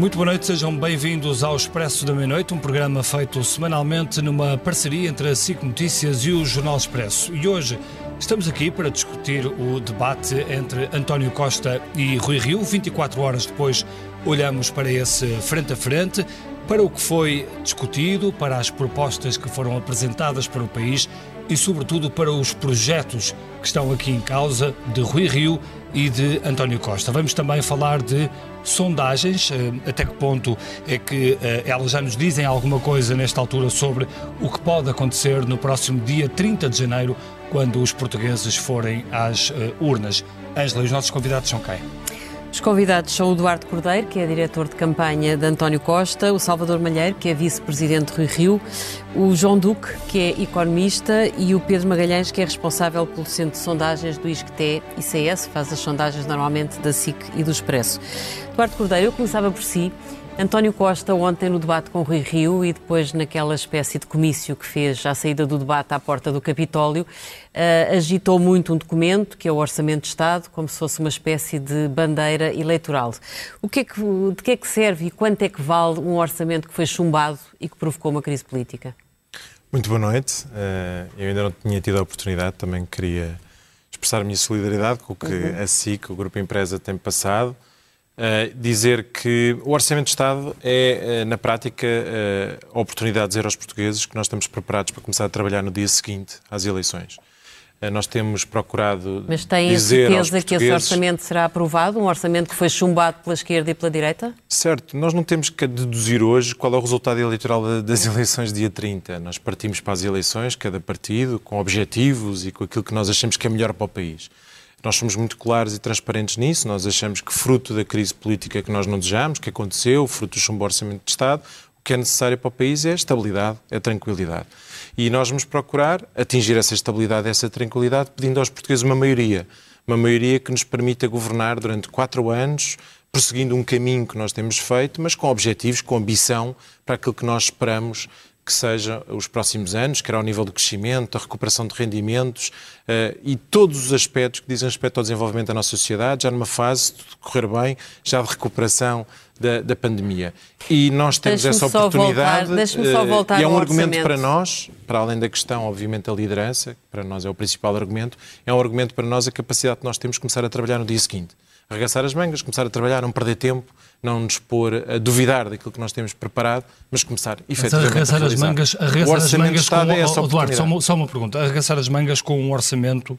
Muito boa noite, sejam bem-vindos ao Expresso da Meia-Noite, um programa feito semanalmente numa parceria entre a SIC Notícias e o Jornal Expresso. E hoje estamos aqui para discutir o debate entre António Costa e Rui Rio. 24 horas depois olhamos para esse frente a frente, para o que foi discutido, para as propostas que foram apresentadas para o país e, sobretudo, para os projetos que estão aqui em causa de Rui Rio e de António Costa. Vamos também falar de sondagens, eh, até que ponto é que eh, elas já nos dizem alguma coisa nesta altura sobre o que pode acontecer no próximo dia 30 de janeiro, quando os portugueses forem às eh, urnas. Ângela, os nossos convidados são quem? Os convidados são o Eduardo Cordeiro, que é diretor de campanha de António Costa, o Salvador Malheiro, que é vice-presidente de Rui Rio, o João Duque, que é economista, e o Pedro Magalhães, que é responsável pelo centro de sondagens do ISCTE ICS, faz as sondagens normalmente da SIC e do Expresso. Eduardo Cordeiro, eu começava por si. António Costa, ontem no debate com Rui Rio e depois naquela espécie de comício que fez à saída do debate à porta do Capitólio, uh, agitou muito um documento, que é o Orçamento de Estado, como se fosse uma espécie de bandeira eleitoral. O que é que, de que é que serve e quanto é que vale um orçamento que foi chumbado e que provocou uma crise política? Muito boa noite. Uh, eu ainda não tinha tido a oportunidade, também queria expressar a minha solidariedade com o que uhum. a SIC, o Grupo Empresa, tem passado. Uh, dizer que o Orçamento de Estado é, uh, na prática, uh, a oportunidade de dizer aos portugueses que nós estamos preparados para começar a trabalhar no dia seguinte às eleições. Nós temos procurado Mas tem a certeza que esse orçamento será aprovado? Um orçamento que foi chumbado pela esquerda e pela direita? Certo. Nós não temos que deduzir hoje qual é o resultado eleitoral das eleições dia 30. Nós partimos para as eleições, cada partido, com objetivos e com aquilo que nós achamos que é melhor para o país. Nós somos muito claros e transparentes nisso. Nós achamos que, fruto da crise política que nós não desejamos, que aconteceu, fruto do chumbo orçamento de Estado, o que é necessário para o país é estabilidade, é tranquilidade. E nós vamos procurar atingir essa estabilidade, essa tranquilidade, pedindo aos portugueses uma maioria. Uma maioria que nos permita governar durante quatro anos, prosseguindo um caminho que nós temos feito, mas com objetivos, com ambição para aquilo que nós esperamos que seja os próximos anos, quer ao nível do crescimento, da recuperação de rendimentos uh, e todos os aspectos que dizem respeito ao desenvolvimento da nossa sociedade, já numa fase de correr bem, já de recuperação da, da pandemia. E nós temos essa oportunidade. Deixe-me só voltar uh, E é um argumento orçamento para nós, para além da questão, obviamente, da liderança, que para nós é o principal argumento, é um argumento para nós a capacidade que nós temos de começar a trabalhar no dia seguinte. Arregaçar as mangas, começar a trabalhar, não perder tempo, não nos pôr a duvidar daquilo que nós temos preparado, mas começar efetivamente arregaçar a as mangas, arregaçar as mangas com, é essa Eduardo, só uma, só uma pergunta. Arregaçar as mangas com um orçamento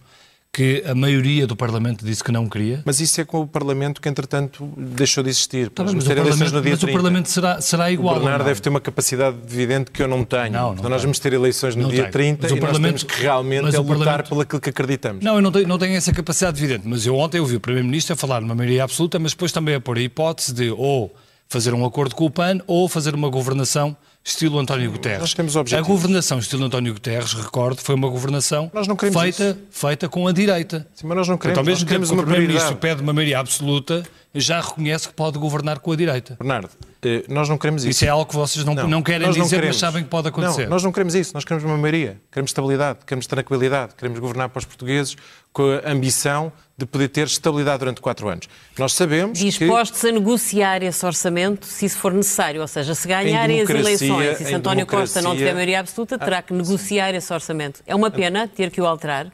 que a maioria do Parlamento disse que não queria. Mas isso é com o Parlamento que, entretanto, deixou de existir. Tá bem, mas, o Parlamento, no dia mas o Parlamento será, será igual. O Bernardo deve ter uma capacidade evidente que eu não tenho. Não, não então nós vamos ter eleições no não dia tenho. 30 mas e nós temos que realmente é lutar pelo aquilo que acreditamos. Não, eu não tenho, não tenho essa capacidade evidente, mas eu ontem ouvi o Primeiro-Ministro a falar numa maioria absoluta, mas depois também a pôr a hipótese de ou fazer um acordo com o PAN ou fazer uma governação estilo António Guterres. Nós temos objetivos. A governação estilo António Guterres, recordo, foi uma governação feita, feita com a direita. Sim, mas nós não queremos, então, mesmo queremos que o Primeiro-Ministro pede uma maioria absoluta, já reconhece que pode governar com a direita. Bernardo, eh, nós não queremos isso. Isso é algo que vocês não, não, não querem não dizer, queremos. mas sabem que pode acontecer. Não, nós não queremos isso. Nós queremos uma maioria. Queremos estabilidade, queremos tranquilidade, queremos governar para os portugueses com a ambição de poder ter estabilidade durante quatro anos. Nós sabemos Dispostos que... a negociar esse orçamento se isso for necessário, ou seja, se ganharem as eleições e se António Costa não tiver maioria absoluta, terá que negociar esse orçamento. É uma pena ter que o alterar?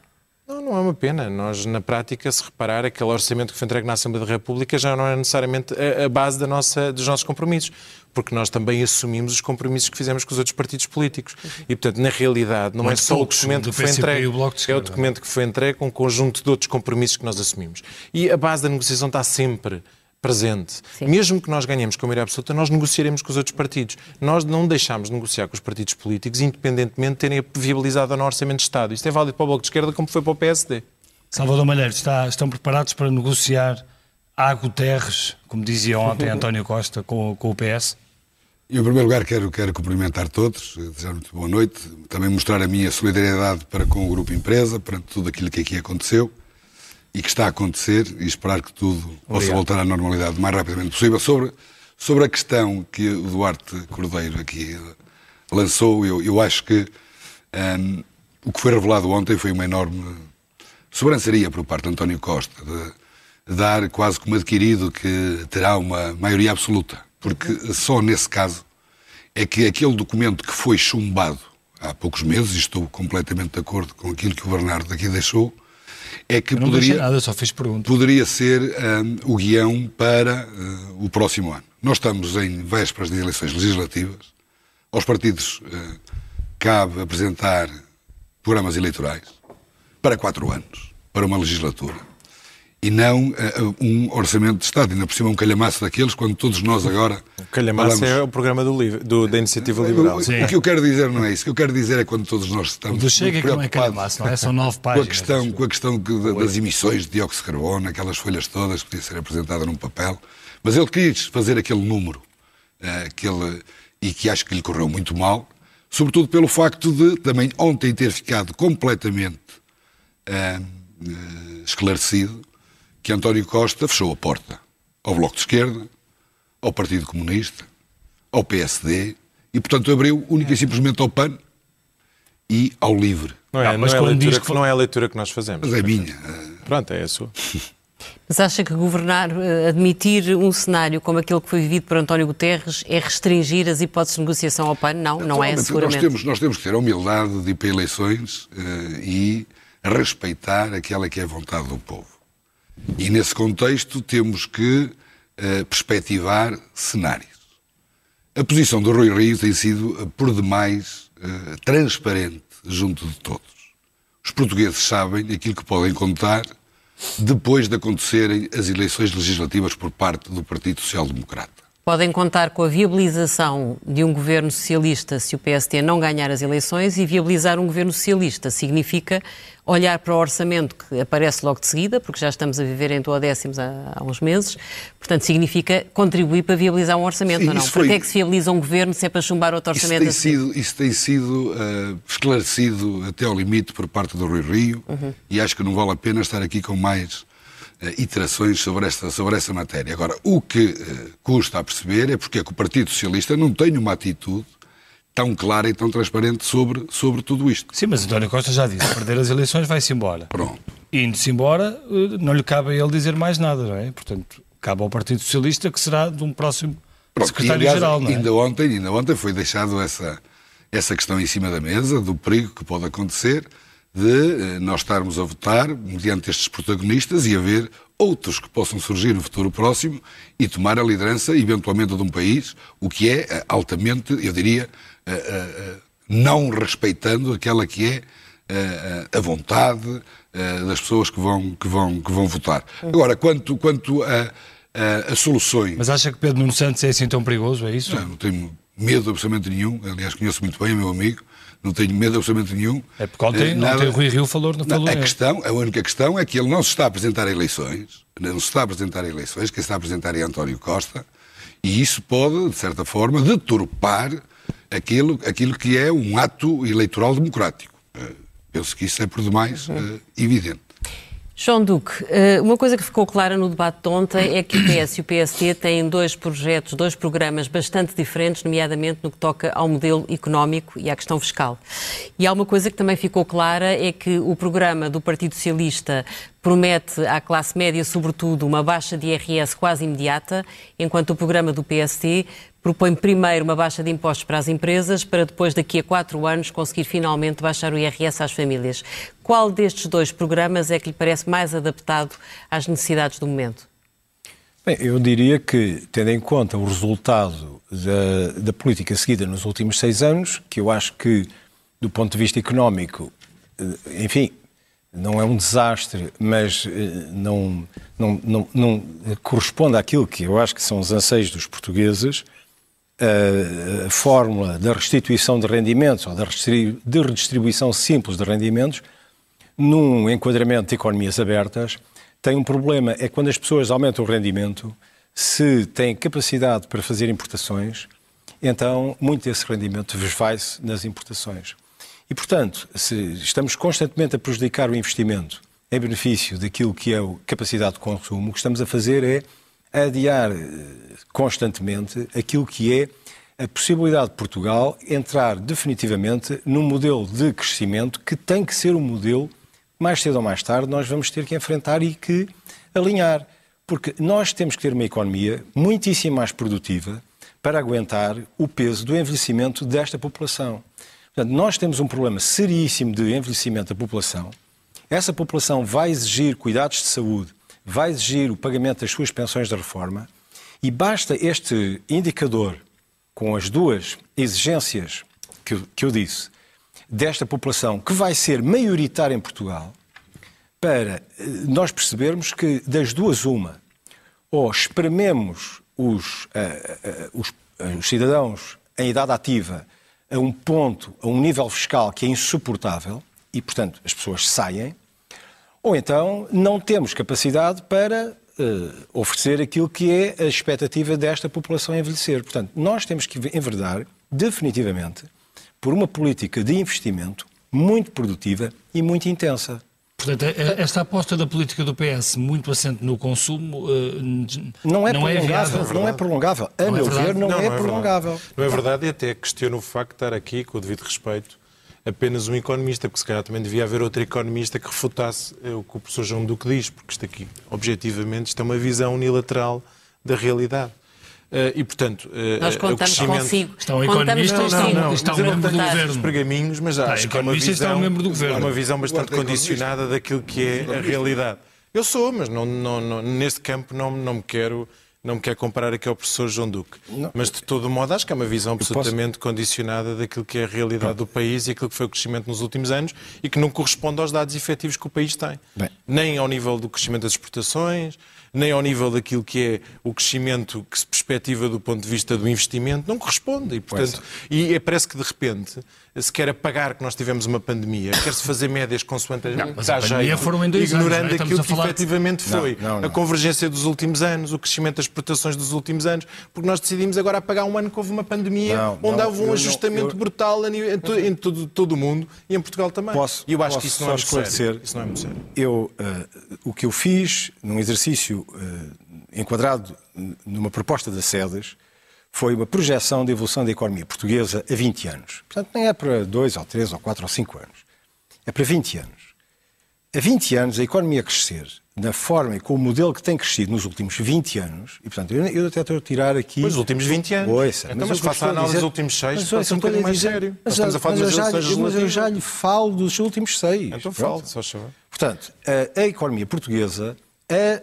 Não, não é uma pena. Nós, na prática, se reparar, aquele orçamento que foi entregue na Assembleia da República já não é necessariamente a, base da nossa, dos nossos compromissos, porque nós também assumimos os compromissos que fizemos com os outros partidos políticos. E, portanto, na realidade, não é Muito é só poucos, o documento que foi entregue, o é o documento que foi entregue com um conjunto de outros compromissos que nós assumimos. E a base da negociação está sempre presente. Sim. Mesmo que nós ganhemos com a maioria absoluta, nós negociaremos com os outros partidos. Nós não deixamos de negociar com os partidos políticos, independentemente de terem viabilizado no Orçamento de Estado. Isto é válido para o Bloco de Esquerda como foi para o PSD. Salvador Malheiro, está, estão preparados para negociar a Guterres, como dizia ontem António Costa, com, com o PS? Em primeiro lugar, quero, quero cumprimentar todos, desejar muito boa noite, também mostrar a minha solidariedade para com o Grupo Empresa, para tudo aquilo que aqui aconteceu e que está a acontecer e esperar que tudo possa Obrigado. voltar à normalidade o mais rapidamente possível. Sobre, sobre a questão que o Duarte Cordeiro aqui lançou, eu, eu acho que um, o que foi revelado ontem foi uma enorme sobranceria por parte de António Costa, de dar quase como adquirido que terá uma maioria absoluta. Porque só nesse caso é que aquele documento que foi chumbado há poucos meses, e estou completamente de acordo com aquilo que o Bernardo aqui deixou, é que poderia, nada, só fiz pergunta. poderia ser hum, o guião para uh, o próximo ano. Nós estamos em vésperas de eleições legislativas. Aos partidos uh, cabe apresentar programas eleitorais para quatro anos, para uma legislatura. E não uh, um orçamento de Estado, ainda por cima um calhamaço daqueles, quando todos nós agora. O calhamaço falamos- é o programa do, livre- do- da Iniciativa Liberal. o, Sim. o que eu quero dizer não é isso. O que eu quero dizer é quando todos nós O estamos. do Chega é que não é calhamaço, não é? São nove com páginas. a questão, com a questão que- da- das emissões de dióxido de carbono, aquelas folhas todas, podia ser apresentada num papel. Mas ele quis fazer aquele número, eh, aquele, e que acho que lhe correu muito mal, sobretudo pelo facto de também ontem ter ficado completamente eh, eh, esclarecido que António Costa fechou a porta ao Bloco de Esquerda, ao Partido Comunista, ao PSD e, portanto, abriu única e simplesmente ao PAN e ao LIVRE. Não é, Não, não, mas é a quando leitura diz que, não é a leitura que nós fazemos. Mas é minha. eh, Pronto, é a sua. Mas acha que governar, eh, admitir um cenário como aquele que foi vivido por António Guterres é restringir as hipóteses de negociação ao PAN? Não, não é seguramente. Nós temos, nós temos que ter a humildade de ir para eleições eh, e respeitar aquela que é a vontade do povo. E nesse contexto temos que eh, perspectivar cenários. A posição do Rui Rio tem sido, eh, por demais, eh, transparente junto de todos. Os portugueses sabem aquilo que podem contar depois de acontecerem as eleições legislativas por parte do Partido Social Democrata. Podem contar com a viabilização de um governo socialista se o PST não ganhar as eleições e viabilizar um governo socialista significa olhar para o orçamento que aparece logo de seguida, porque já estamos a viver em duodécimos há, há uns meses, portanto significa contribuir para viabilizar um orçamento Sim, ou não? isso Para que foi- é que se viabiliza um governo se é para chumbar outro Isso orçamento? tem a seguir? sido, isso tem sido eh, esclarecido até ao limite por parte do Rui Rio e acho que não vale a pena estar aqui com mais iterações sobre esta, sobre essa matéria. Agora, o que eh, custa a perceber é porque é que o Partido Socialista não tem uma atitude tão clara e tão transparente sobre, sobre tudo isto. Sim, mas António Costa já disse, perder as eleições vai-se embora. Pronto. Indo-se embora, eh, não lhe cabe a ele dizer mais nada, não é? Portanto, cabe ao Partido Socialista que será de um próximo secretário-geral, não é? Ainda ontem, ainda ontem foi deixado essa, essa questão em cima da mesa, do perigo que pode acontecer de eh, nós estarmos a votar mediante estes protagonistas e haver outros que possam surgir no futuro próximo e tomar a liderança, eventualmente, de um país, o que é eh, altamente, eu diria, eh, não respeitando aquela que é a vontade das pessoas que vão, que vão, que vão votar. Agora, quanto, quanto a, a, a soluções... Mas acha que Pedro Nuno Santos é assim tão perigoso, é isso? Não, não tenho medo absolutamente nenhum. Aliás, conheço muito bem o meu amigo. Não tenho medo absolutamente nenhum. É porque ontem, Eh, nada- ontem o Rui Rio falou, Não, falou a nele. questão, a única questão é que ele não se está a apresentar a eleições, não se está a apresentar a eleições, quem se está a apresentar é António Costa, e isso pode, de certa forma, deturpar aquilo, aquilo que é um ato eleitoral democrático. Eh, Penso que isso é por demais eh, evidente. João Duque, eh, uma coisa que ficou clara no debate de ontem é que o PS e o PST têm dois projetos, dois programas bastante diferentes, nomeadamente no que toca ao modelo económico e à questão fiscal. E há uma coisa que também ficou clara é que o programa do Partido Socialista promete à classe média, sobretudo, uma baixa de IRS quase imediata, enquanto o programa do PST propõe primeiro uma baixa de impostos para as empresas, para depois, daqui a quatro anos, conseguir finalmente baixar o IRS às famílias. Qual destes dois programas é que lhe parece mais adaptado às necessidades do momento? Bem, eu diria que, tendo em conta o resultado da, da política seguida nos últimos seis anos, que eu acho que, do ponto de vista económico, eh, enfim, não é um desastre, mas eh, não, não, não, não corresponde àquilo que eu acho que são os anseios dos portugueses, a, a fórmula da restituição de rendimentos ou da redistribuição simples de rendimentos, num enquadramento de economias abertas, tem um problema, é quando as pessoas aumentam o rendimento, se têm capacidade para fazer importações, então muito desse rendimento vai-se nas importações. E, portanto, se estamos constantemente a prejudicar o investimento em benefício daquilo que é a capacidade de consumo, o que estamos a fazer é adiar eh, constantemente aquilo que é a possibilidade de Portugal entrar definitivamente num modelo de crescimento que tem que ser um modelo, mais cedo ou mais tarde, nós vamos ter que enfrentar e que alinhar. Porque nós temos que ter uma economia muitíssimo mais produtiva para aguentar o peso do envelhecimento desta população. Portanto, nós temos um problema seríssimo de envelhecimento da população. Essa população vai exigir cuidados de saúde, vai exigir o pagamento das suas pensões de reforma e basta este indicador com as duas exigências que eu disse desta população, que vai ser maioritária em Portugal, para eh, nós percebermos que das duas uma, ou esprememos os, uh, uh, os, uh, os cidadãos em idade ativa a um ponto, a um nível fiscal que é insuportável, e, portanto, as pessoas saem, ou então não temos capacidade para oferecer aquilo que é a expectativa desta população envelhecer. Portanto, nós temos que enverdar definitivamente por uma política de investimento muito produtiva e muito intensa. Portanto, é, é, esta aposta da política do PS, muito assente no consumo, não é não prolongável. É não é prolongável. A não meu é ver, não, não, é, é prolongável. Não é verdade e até questiono o facto de estar aqui, com o devido respeito, apenas um economista, porque se calhar também devia haver outro economista que refutasse eh, o que o professor João Duque diz, porque isto aqui, objetivamente, isto é uma visão unilateral da realidade. Uh, e, portanto, uh, Nós contamos o crescimento... consigo. Está economista ou está, não, está um membro do governo? Os pergaminhos, mas está, acho que é uma visão, está um membro do governo. É uma visão bastante condicionada daquilo que é a realidade. Eu sou, mas não, não, não, nesse campo não, não me quero não me quero comparar aqui ao professor João Duque. Não. Mas, de todo modo, acho que é uma visão absolutamente posso... condicionada daquilo que é a realidade do país e aquilo que foi o crescimento nos últimos anos e que não corresponde aos dados efetivos que o país tem. Bem. Nem ao nível do crescimento das exportações, nem ao nível daquilo que é o crescimento que se perspectiva do ponto de vista do investimento, não corresponde. E, portanto, e é, parece que de repente se quer apagar que nós tivemos uma pandemia, quer-se fazer médias consoante não, mas a pandemia foram em dois ignorando anos, é? aquilo que efetivamente foi não, não, a convergência dos últimos anos, o crescimento das exportações dos últimos anos, porque nós decidimos agora apagar um ano que houve uma pandemia onde houve um ajustamento eu... brutal em, em, todo, todo, o mundo e em Portugal também. Posso, e eu acho que isso não, é esclarecer. isso não é muito sério. Eu, uh, o que eu fiz num exercício uh, enquadrado numa proposta da SEDES foi uma projeção de evolução da economia portuguesa a 20 anos. Portanto, nem é para 2 ou 3 ou 4 ou 5 anos. É para 20 anos. A 20 anos, a economia crescer na forma e com o modelo que tem crescido nos últimos 20 anos, e portanto, eu, eu até estou a tirar aqui. Os últimos 20 anos. Pois, então, mas, mas faça a análise dos últimos 6, pode ser um bocadinho mais sério. Mas, estamos a falar mas, eu já, mas eu já lhe falo dos últimos 6. Então falo, só chama. Portanto, a, a economia portuguesa, a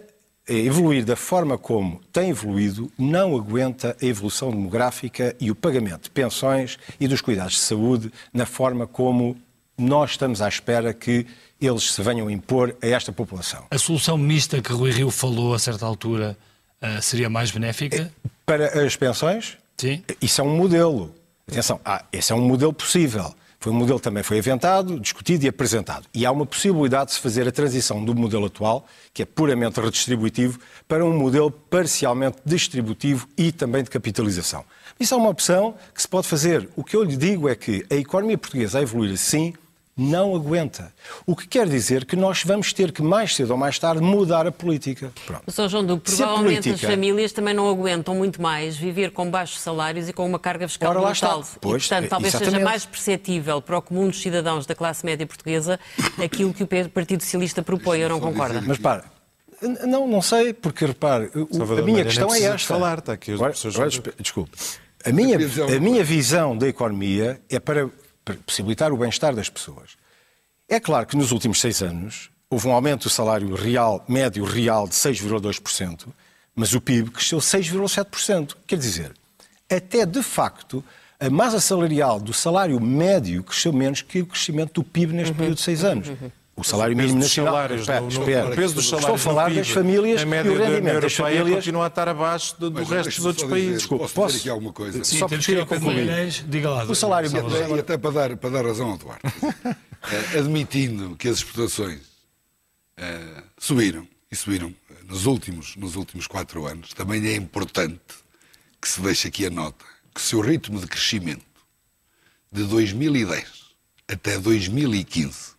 evoluir da forma como tem evoluído, não aguenta a evolução demográfica e o pagamento de pensões e dos cuidados de saúde na forma como nós estamos à espera que eles se venham impor a esta população. A solução mista que Rui Rio falou a certa altura uh, seria mais benéfica? Para as pensões? Sim. Isso é um modelo. Atenção, ah, esse é um modelo possível. Foi um modelo que também foi inventado, discutido e apresentado. E há uma possibilidade de se fazer a transição do modelo atual, que é puramente redistributivo, para um modelo parcialmente distributivo e também de capitalização. Isso é uma opção que se pode fazer. O que eu lhe digo é que a economia portuguesa a evoluir assim não aguenta. O que quer dizer que nós vamos ter que, mais cedo ou mais tarde, mudar a política. Pronto. Sr. João Duque, provavelmente política... as famílias também não aguentam muito mais viver com baixos salários e com uma carga fiscal Ora, brutal. Pois, e, portanto, talvez exatamente. seja mais perceptível para o comum dos cidadãos da classe média portuguesa aquilo que o Partido Socialista propõe, eu não concordo. Mas para, não, não sei, porque repare, a minha questão é esta. Falar, está aqui agora, agora, desculpe. A minha, a minha visão da economia é para possibilitar o bem-estar das pessoas. É claro que nos últimos seis anos houve um aumento do salário real, médio real de 6,2%, mas o PIB cresceu 6,7%. Quer dizer, até de facto a massa salarial do salário médio cresceu menos que o crescimento do PIB neste uhum. período de seis anos. Uhum. O salário mínimo nacional. Salários, no, no, o peso dos salários Estou a falar das famílias a média e o rendimento das famílias continua a estar abaixo do, do resto dos outros países. Desculpa, posso, posso dizer aqui alguma coisa? Sim, Só porque concluir. Diga lá. O salário e até, e até para, dar, para dar razão ao Duarte. Eh, admitindo que as exportações uh, subiram, e subiram eh, nos últimos, nos últimos quatro anos, também é importante que se deixe aqui a nota que se o ritmo de crescimento de 2010 até 2015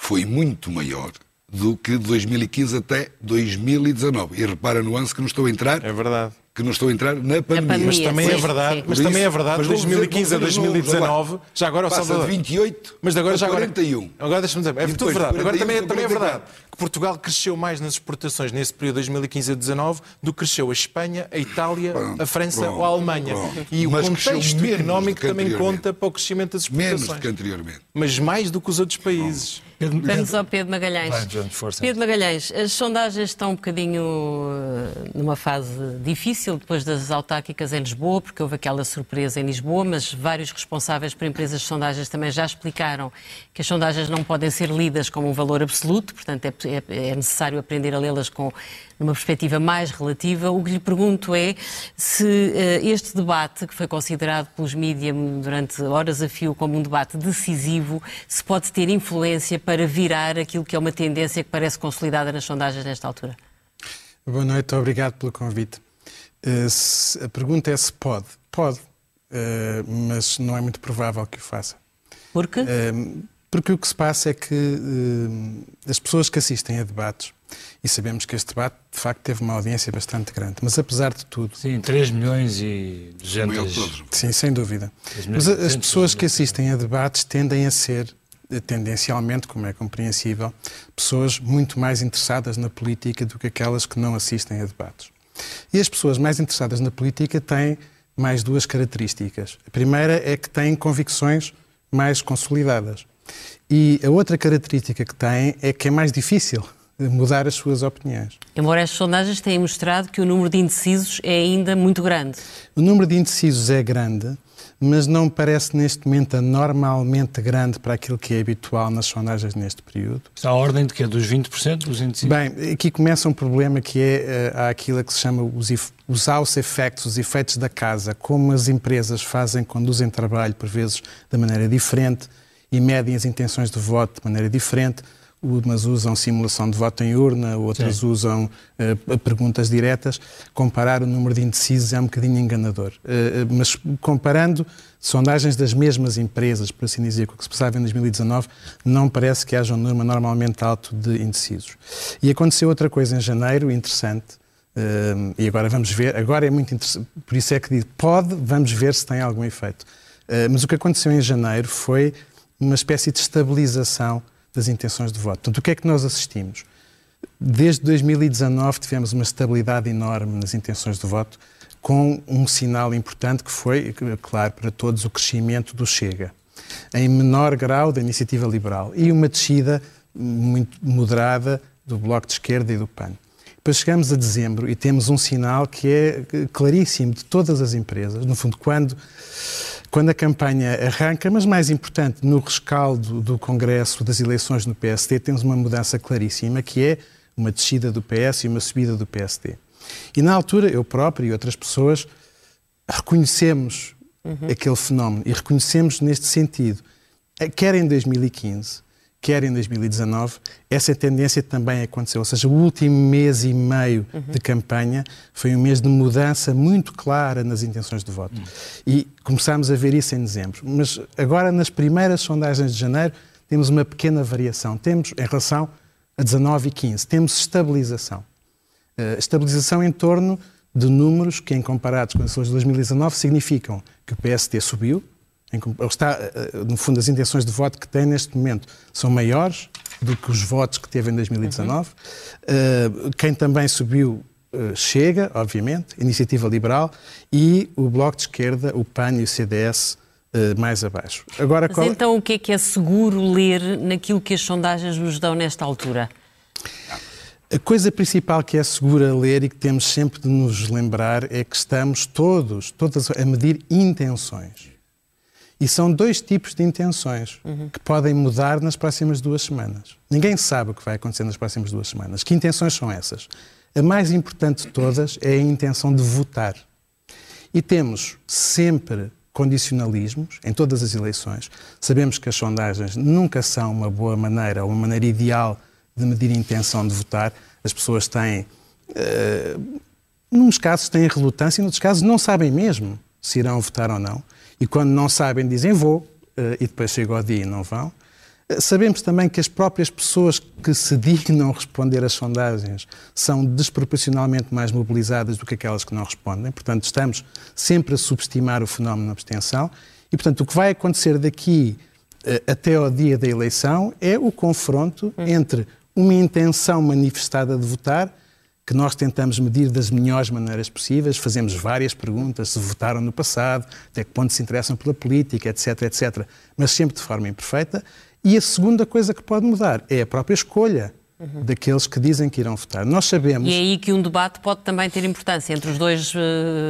foi muito maior do que de 2015 até 2019. E repara no nuance que não estou a entrar. É verdade. que não estou a entrar na pandemia. pandemia. Mas também é Sim, verdade, sim. mas também é verdade, de vou dizer- 2015 a vou dizer os números, 2019, olha lá. já agora o Salvador. de 28 Mas de agora a já agora. 41. Agora deixa-me dizer, é tudo verdade. Agora 41 também, também é 44. verdade que Portugal cresceu mais nas exportações nesse período 2015 a 2019 do que cresceu a Espanha, a Itália, a França pronto, ou a Alemanha. pronto. E o Mas cresceu contexto menos económico também conta para o crescimento das Menos exportações. do que anteriormente. Mas mais do que os outros países. Pedro, Vamos ao Pedro Magalhães. Vai, força. Pedro Magalhães, as sondagens estão um bocadinho eh, numa fase difícil depois das autárquicas em Lisboa, porque houve aquela surpresa em Lisboa, mas vários responsáveis por empresas de sondagens também já explicaram que as sondagens não podem ser lidas como um valor absoluto, portanto é, é- é necessário aprender a lê-las com numa perspectiva mais relativa. O que lhe pergunto é se eh, este debate, que foi considerado pelos mídias durante horas a fio como um debate decisivo, se pode ter influência para virar aquilo que é uma tendência que parece consolidada nas sondagens nesta altura. Boa noite, obrigado pelo convite. Eh, a pergunta é se pode. Pode, eh, mas não é muito provável que o faça. Porque Eh, Porque o que se passa é que as pessoas que assistem a debates, e sabemos que este debate de facto teve uma audiência bastante grande, mas apesar de tudo, Sim, 3 milhões e Maior 200. que todos. Sim, sem dúvida. As Mas a- as pessoas que assistem a debates tendem a ser, eh, tendencialmente, como é compreensível, pessoas muito mais interessadas na política do que aquelas que não assistem a debates. E as pessoas mais interessadas na política têm mais duas características. A primeira é que têm convicções mais consolidadas. E a outra característica que têm é que é mais difícil mudar as suas opiniões. Embora estas sondagens tenham mostrado que o número de indecisos é ainda muito grande. O número de indecisos é grande, mas não parece neste momento anormalmente grande para aquilo que é habitual nas sondagens neste período. Está à ordem de que Dos 20% dos indecisos? Bem, aqui começa um problema que é há aquilo que se chama os, os house effects, os efeitos da casa, como as empresas fazem, conduzem trabalho, por vezes, de maneira diferente e medem as intenções de voto de maneira diferente. Umas usam simulação de voto em urna, outras usam eh, perguntas diretas. Comparar o número de indecisos é um bocadinho enganador. Eh, mas comparando sondagens das mesmas empresas, por assim dizer, com o que se passava em 2019, não parece que haja um número normalmente alto de indecisos. E aconteceu outra coisa em janeiro, interessante, eh, e agora vamos ver, agora é muito interessante, por isso é que digo, pode, vamos ver se tem algum efeito. Mas o que aconteceu em janeiro foi uma espécie de estabilização das intenções de voto. Portanto, o que é que nós assistimos? Desde 2019 tivemos uma estabilidade enorme nas intenções de voto, com um sinal importante que foi, claro, para todos, o crescimento do Chega, em menor grau da iniciativa liberal, e uma descida muito moderada do Bloco de Esquerda e do PAN. Depois chegamos a dezembro e temos um sinal que é claríssimo de todas as empresas. No fundo, quando, quando a campanha arranca, mas mais importante, no rescaldo do Congresso, das eleições no PSD, temos uma mudança claríssima, que é uma descida do PS e uma subida do PSD. E na altura, eu próprio e outras pessoas reconhecemos aquele fenómeno e reconhecemos neste sentido, eh, quer em 2015, quer em 2019, essa tendência também aconteceu. Ou seja, o último mês e meio de campanha foi um mês de mudança muito clara nas intenções de voto. E começámos a ver isso em dezembro. Mas agora, nas primeiras sondagens de janeiro, temos uma pequena variação. Temos, em relação a 19 e 15, temos estabilização. Uh, estabilização em torno de números que, em comparados com as eleições de 2019, significam que o PSD subiu, ele está, uh, no fundo, as intenções de voto que tem neste momento são maiores do que os votos que teve em 2019. Uh, quem também subiu uh, chega, obviamente, Iniciativa Liberal, e o Bloco de Esquerda, o PAN e o CDS mais abaixo. Agora, Mas qual- então o que é que é seguro ler naquilo que as sondagens nos dão nesta altura? A coisa principal que é segura ler e que temos sempre de nos lembrar é que estamos todos, todas a medir intenções. E são dois tipos de intenções que podem mudar nas próximas duas semanas. Ninguém sabe o que vai acontecer nas próximas duas semanas. Que intenções são essas? A mais importante de todas é a intenção de votar. E temos sempre condicionalismos em todas as eleições. Sabemos que as sondagens nunca são uma boa maneira ou uma maneira ideal de medir a intenção de votar. As pessoas têm, eh, nos casos, têm relutância, noutros casos, não sabem mesmo se irão votar ou não. E quando não sabem, dizem vou, eh, e depois chega ao dia e não vão. Sabemos também que as próprias pessoas que se dignam responder às sondagens são desproporcionalmente mais mobilizadas do que aquelas que não respondem. Portanto, estamos sempre a subestimar o fenómeno da abstenção. E, portanto, o que vai acontecer daqui uh, até ao dia da eleição é o confronto entre uma intenção manifestada de votar que nós tentamos medir das melhores maneiras possíveis, fazemos várias perguntas, se votaram no passado, até que ponto se interessam pela política, etc, etc, mas sempre de forma imperfeita. E a segunda coisa que pode mudar é a própria escolha uhum. daqueles que dizem que irão votar. Nós sabemos... E é aí que um debate pode também ter importância entre os dois uh,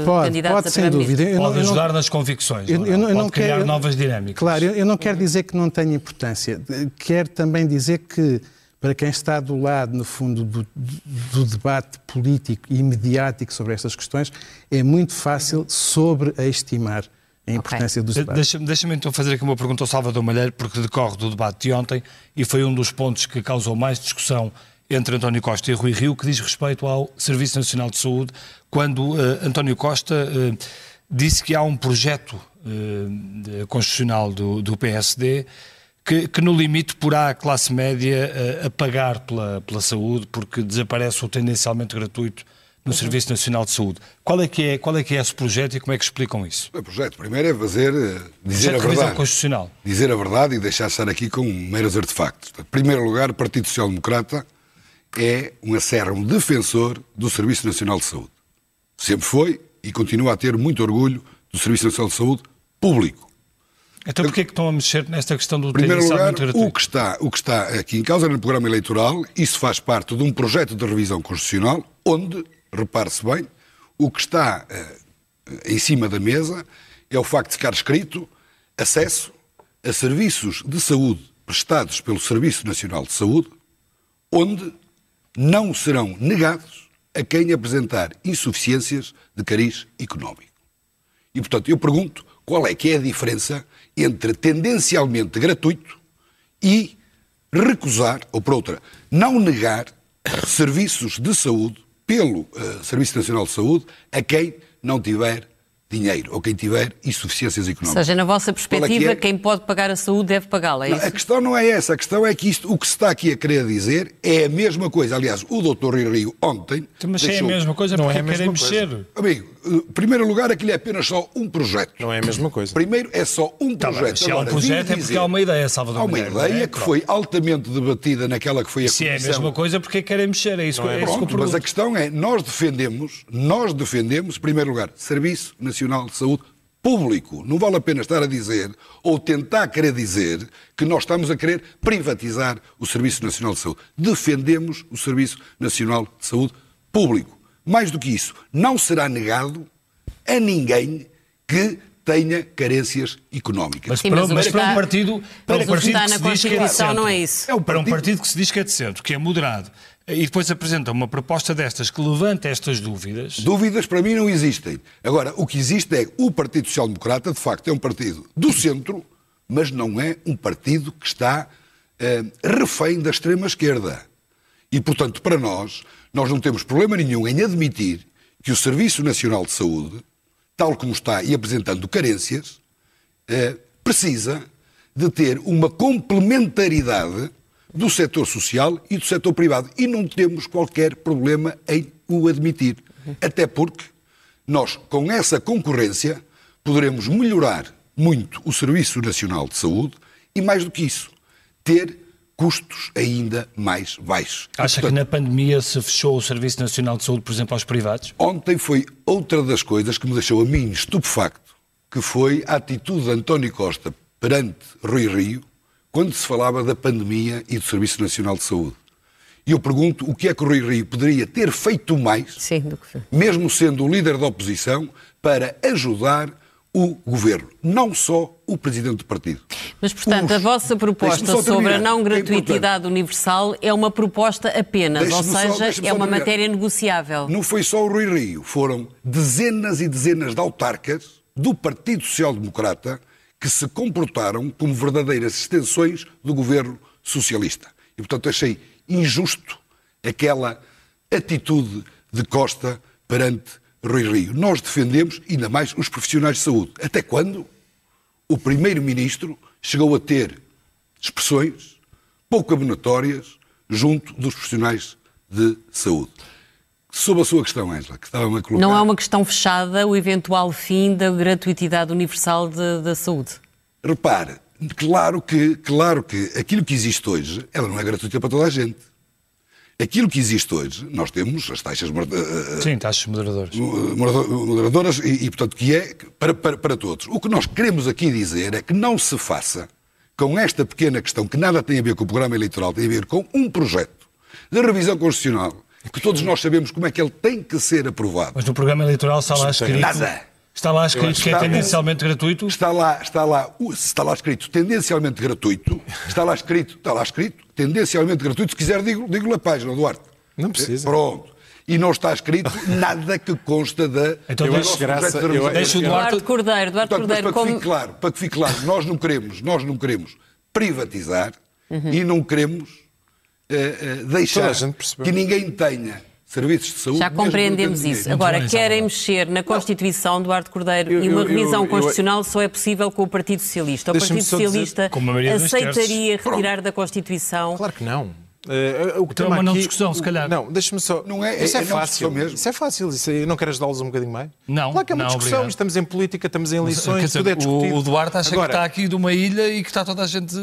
pode, candidatos pode, a sem dúvida. Eu pode não, ajudar não, nas convicções, eu, eu não, pode criar quero, novas dinâmicas. Claro, eu, eu não quero dizer que não tenha importância. Quero também dizer que para quem está do lado, no fundo, do, do, debate político e mediático sobre estas questões, é muito fácil sobreestimar a importância okay. dos debates. Deixa-me deixa então fazer aqui uma pergunta ao Salvador Malheiro, porque decorre do debate de ontem e foi um dos pontos que causou mais discussão entre António Costa e Rui Rio, que diz respeito ao Serviço Nacional de Saúde, quando uh, António Costa uh, disse que há um projeto uh, constitucional do, do PSD que, que, no limite porá a classe média a, a pagar pela, pela saúde, porque desaparece o tendencialmente gratuito no uhum. Serviço Nacional de Saúde. Qual é, que é, qual é que é esse projeto e como é que explicam isso? O projeto, primeiro, é fazer, eh, dizer a verdade. Constitucional. Dizer a verdade e deixar estar aqui com meros artefactos. Em primeiro lugar, o Partido Social Democrata é um acérrimo defensor do Serviço Nacional de Saúde. Sempre foi e continua a ter muito orgulho do Serviço Nacional de Saúde público então porquê é que estão a mexer nesta questão do primeiro lugar, o que, está, o que está aqui em causa no programa eleitoral, isso faz parte de um projeto de revisão constitucional, onde, repare-se bem, o que está uh, em cima da mesa é o facto de ficar escrito acesso a serviços de saúde prestados pelo Serviço Nacional de Saúde, onde não serão negados a quem apresentar insuficiências de cariz económico. E, portanto, eu pergunto qual é que é a diferença entre tendencialmente gratuito e recusar, ou por outra, não negar serviços de saúde pelo uh, Serviço Nacional de Saúde a quem não tiver dinheiro, ou quem tiver insuficiências económicas. Ou seja, na vossa perspectiva, é é? quem pode pagar a saúde deve pagá-la, é não, A questão não é essa, a questão é que isto, o que se está aqui a querer dizer é a mesma coisa. Aliás, o doutor Rio ontem... Então, mas deixou... é a mesma coisa, não é a mesma coisa. mexer. Amigo, primeiro lugar, aquilo é apenas só um projeto. Não é a mesma coisa. Primeiro, é só um tá projeto. se é um projeto é porque há uma ideia, Salvador Há uma Mulher, ideia é? que foi altamente debatida naquela que foi a Se comissão. é a mesma coisa, porque querem mexer, é isso, não é, é isso Pronto, Mas a questão é, nós defendemos, nós defendemos, em primeiro lugar, Serviço Nacional de Saúde público. Não vale a pena estar a dizer, ou tentar querer dizer, que nós estamos a querer privatizar o Serviço Nacional de Saúde. Defendemos o Serviço Nacional de Saúde público. Mais do que isso, não será negado a ninguém que tenha carências económicas. Mas, Sim, para, mas para, um partido, para, um partido que se diz que é de centro, não é isso. É um para um partido que se diz que é de centro, que é moderado, e depois apresenta uma proposta destas que levanta estas dúvidas. Dúvidas para mim não existem. Agora, o que existe é o Partido Social Democrata, de facto, é um partido do centro, mas não é um partido que está eh, refém da extrema-esquerda. E, portanto, para nós, nós não temos problema nenhum em admitir que o Serviço Nacional de Saúde, tal como está e apresentando carências, eh, precisa de ter uma complementaridade do setor social e do setor privado. E não temos qualquer problema em o admitir. Até porque nós, com essa concorrência, poderemos melhorar muito o Serviço Nacional de Saúde e, mais do que isso, ter custos ainda mais baixos. Acha portanto, que na pandemia se fechou o Serviço Nacional de Saúde, por exemplo, aos privados? Ontem foi outra das coisas que me deixou a mim estupefacto, que foi a atitude de António Costa perante Rui Rio, quando se falava da pandemia e do Serviço Nacional de Saúde. E eu pergunto o que é que o Rui Rio poderia ter feito mais, Sim, mesmo sendo o líder da oposição, para ajudar o governo, não só o presidente do partido. Mas, portanto, Os... a vossa proposta sobre a não é gratuitidade é universal é uma proposta apenas, ou seja, só, é uma terminar. matéria negociável. Não foi só o Rui Rio, foram dezenas e dezenas de autarcas do Partido Social Democrata que se comportaram como verdadeiras extensões do governo socialista. E, portanto, achei injusto aquela atitude de Costa perante Rui Rio. Nós defendemos, ainda mais, os profissionais de saúde. Até quando o Primeiro-Ministro chegou a ter expressões pouco abonatórias junto dos profissionais de saúde. Sobre a sua questão, Angela, que estava a colocar... Não é uma questão fechada o eventual fim da gratuitidade universal de, da saúde? Repare, claro que, claro que aquilo que existe hoje, ela não é gratuita para toda a gente. Aquilo que existe hoje, nós temos as taxas uh, Sim, taxas moderadoras. moderadoras e, e, portanto, que é para, para, para todos. O que nós queremos aqui dizer é que não se faça com esta pequena questão, que nada tem a ver com o programa eleitoral, tem a ver com um projeto de revisão constitucional, que todos nós sabemos como é que ele tem que ser aprovado. Mas no programa eleitoral está lá escrito... Nada. Está lá escrito que é tendencialmente gratuito? Está lá, está lá, está lá escrito tendencialmente gratuito. Está lá escrito, está lá escrito tendencialmente gratuito. Se quiser, digo, digo na página, Duarte. Não precisa. Pronto. E não está escrito nada que consta da. Então deixa, graça, eu, eu, deixa o Duarte... Duarte Cordeiro. Duarte Portanto, Cordeiro para, como... que fique claro, para que fique claro, nós não queremos, nós não queremos privatizar uhum. e não queremos uh, uh, deixar que ninguém tenha serviços de saúde. Já compreendemos isso. Agora, querem mexer na Constituição, Duarte Cordeiro, eu, e uma eu, revisão eu, constitucional só é possível com o Partido Socialista. O Partido Socialista dizer, aceitaria retirar da Constituição. Claro que não. Uh, o que então é uma não discussão, se calhar. Não, deixa-me só. Não é, isso é, é fácil. Mesmo. Isso é fácil. Isso é... Não queres ajudá-los um bocadinho mais? Não. Claro que é uma não, discussão. Obrigado. Estamos em política, estamos em eleições, dizer, tudo é discutido. O, o Duarte acha Agora, que está aqui de uma ilha e que está toda a gente.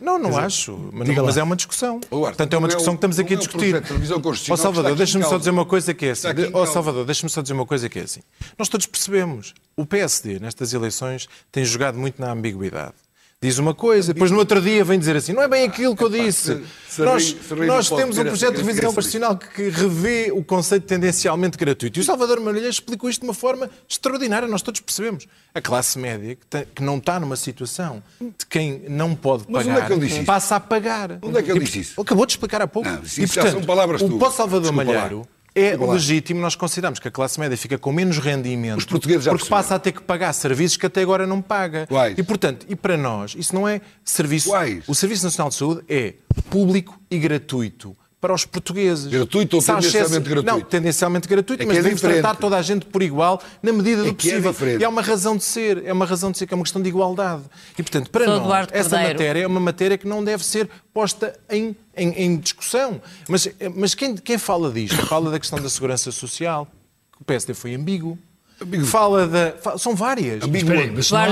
Não, não dizer, acho. Mas, não, mas, é uma discussão. Duarte, Portanto, é uma discussão que estamos aqui a discutir. Ó oh, Salvador, deixa-me só dizer uma coisa que é assim. Ó oh, Salvador, deixa-me só dizer uma coisa que é assim. Nós todos percebemos. O PSD, nestas eleições, tem jogado muito na ambiguidade diz uma coisa, depois no outro dia vem dizer assim, não é bem aquilo que eu disse. nós nós temos um projeto de revisão constitucional que revê o conceito tendencialmente gratuito. E o Salvador Marilhães explicou isto de uma forma extraordinária, nós todos percebemos. A classe média, que, tem, que não está numa situação de quem não pode pagar, é passa a pagar. Onde é que ele disse isso? Acabou de explicar há pouco. Não, e, portanto, são palavras o pós Salvador Malheiro é legítimo nós consideramos que a classe média fica com menos rendimento Os portugueses já porque passa a ter que pagar serviços que até agora não paga. Quais? E, portanto, e para nós, isso não é serviço. Quais? O Serviço Nacional de Saúde é público e gratuito para os portugueses. Gratuito ou tendencialmente gratuito? Não, tendencialmente gratuito, é mas é devemos diferente. tratar toda a gente por igual na medida do é possível. É e há uma razão de ser, é uma razão de ser que é uma questão de igualdade. E, portanto, para Sou nós, essa Cordeiro. matéria é uma matéria que não deve ser posta em, em, em discussão. Mas, mas quem, quem fala disto? Fala da questão da segurança social, que o PSD foi ambíguo. Fala da. fa- São várias. Espera aí, mas não há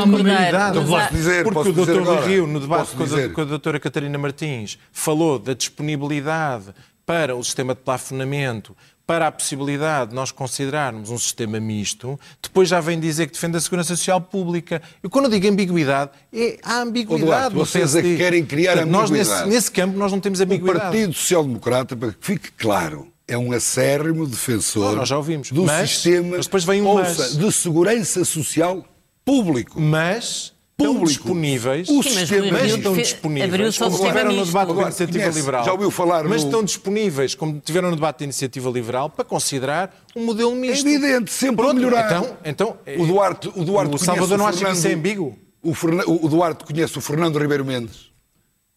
Eduardo uma Posso dizer, Porque posso o Dr. agora? Rio, no debate com a, com a doutora Catarina Martins, falou da disponibilidade para o sistema de plafonamento, para a possibilidade de nós considerarmos um sistema misto, depois já vem dizer que defende a segurança social pública. Eu quando digo ambiguidade, é a ambiguidade. Duarte, do vocês é que querem criar Portanto, nós ambiguidade. nesse, nesse campo nós não temos O ambiguidade. Partido Social Democrata, para que fique claro, é um acérrimo defensor Ah, nós já ouvimos. do Mas- sistema mas depois vem um ouça, mas. de segurança social público. Mas estão Público. disponíveis. O Sim, sistema Mas estão disponíveis, como tiveram no debate da Iniciativa Liberal. já ouviu falar Mas no- estão disponíveis, como tiveram no debate da Iniciativa Liberal, para considerar um modelo É misto. evidente, sempre Pronto, melhorar. Então, então, o Duarte, o Duarte o Salvador não acha que isso é ambíguo? O, Ferna- o Duarte conhece o Fernando Ribeiro Mendes,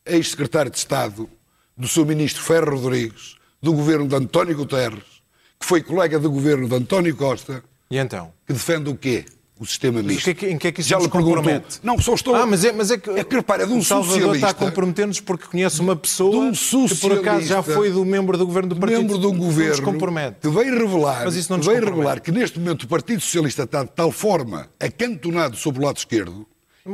ex-secretário de Estado do seu ministro Ferro Rodrigues, do governo de António Guterres, que foi colega do governo de António Costa, E então? que defende o quê? O sistema Mas misto. que é que- em que é que isso Já lhe compromete? Não, só estou... Ah, mas é, mas é que, É que repara, é de um o Salvador socialista... está a comprometer-nos porque conhece uma pessoa um que por acaso já foi do membro do governo do partido. membro de um governo compromete. que vem revelar, Mas isso não nos que revelar que neste momento o Partido Socialista está de tal forma acantonado sobre o lado esquerdo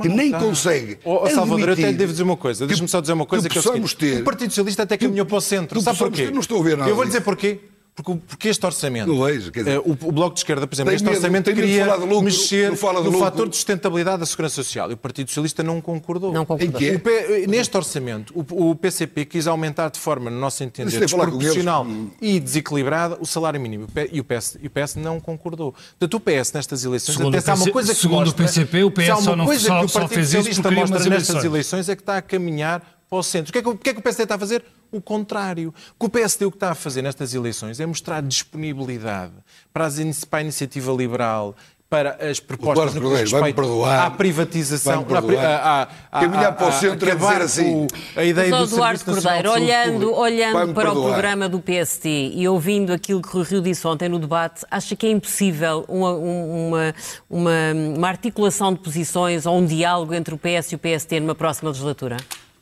que nem está. consegue ó, Salvador, eu até devo dizer uma coisa. Deixa-me só dizer uma coisa que, é o possamos seguinte. ter- O Partido Socialista até caminhou para o centro. que Sabe porquê? ter- não estou a ver nada Eu vou lhe dizer porquê. Porque, porque este orçamento, Não vejo, quer dizer- eh, o, o Bloco de Esquerda, por exemplo, este medo- orçamento queria lucro, mexer no lucro. fator de sustentabilidade da Segurança Social. E o Partido Socialista não concordou. Não concordou. O P- neste orçamento, o, o PCP quis aumentar de forma, no nosso entender, desproporcional e desequilibrada o salário mínimo. O E o PS, e o PS não concordou. Portanto, o PS nestas eleições, Segundo até se há o PC uma coisa que segundo o mostra, PCP, o PS só não- coisa só- que o Partido isso Socialista mostra nestas eleições. eleições é que está a caminhar para o centro. O que, é que, o que é que o PSD está a fazer? O contrário. O que o PSD o que está a fazer nestas eleições é mostrar disponibilidade para, as para a iniciativa liberal, para as propostas Eduardo no que respeito perdoar. à privatização, à- à- à- Caminhar para o centro é dizer assim. o- a ideia Mas, do Nacional Cordeiro, olhando, olhando para o perdoar. programa do PSD e ouvindo aquilo que o Rio disse ontem no debate, acha que é impossível uma, uma, uma, uma articulação de posições ou um diálogo entre o PS e o PSD numa próxima legislatura?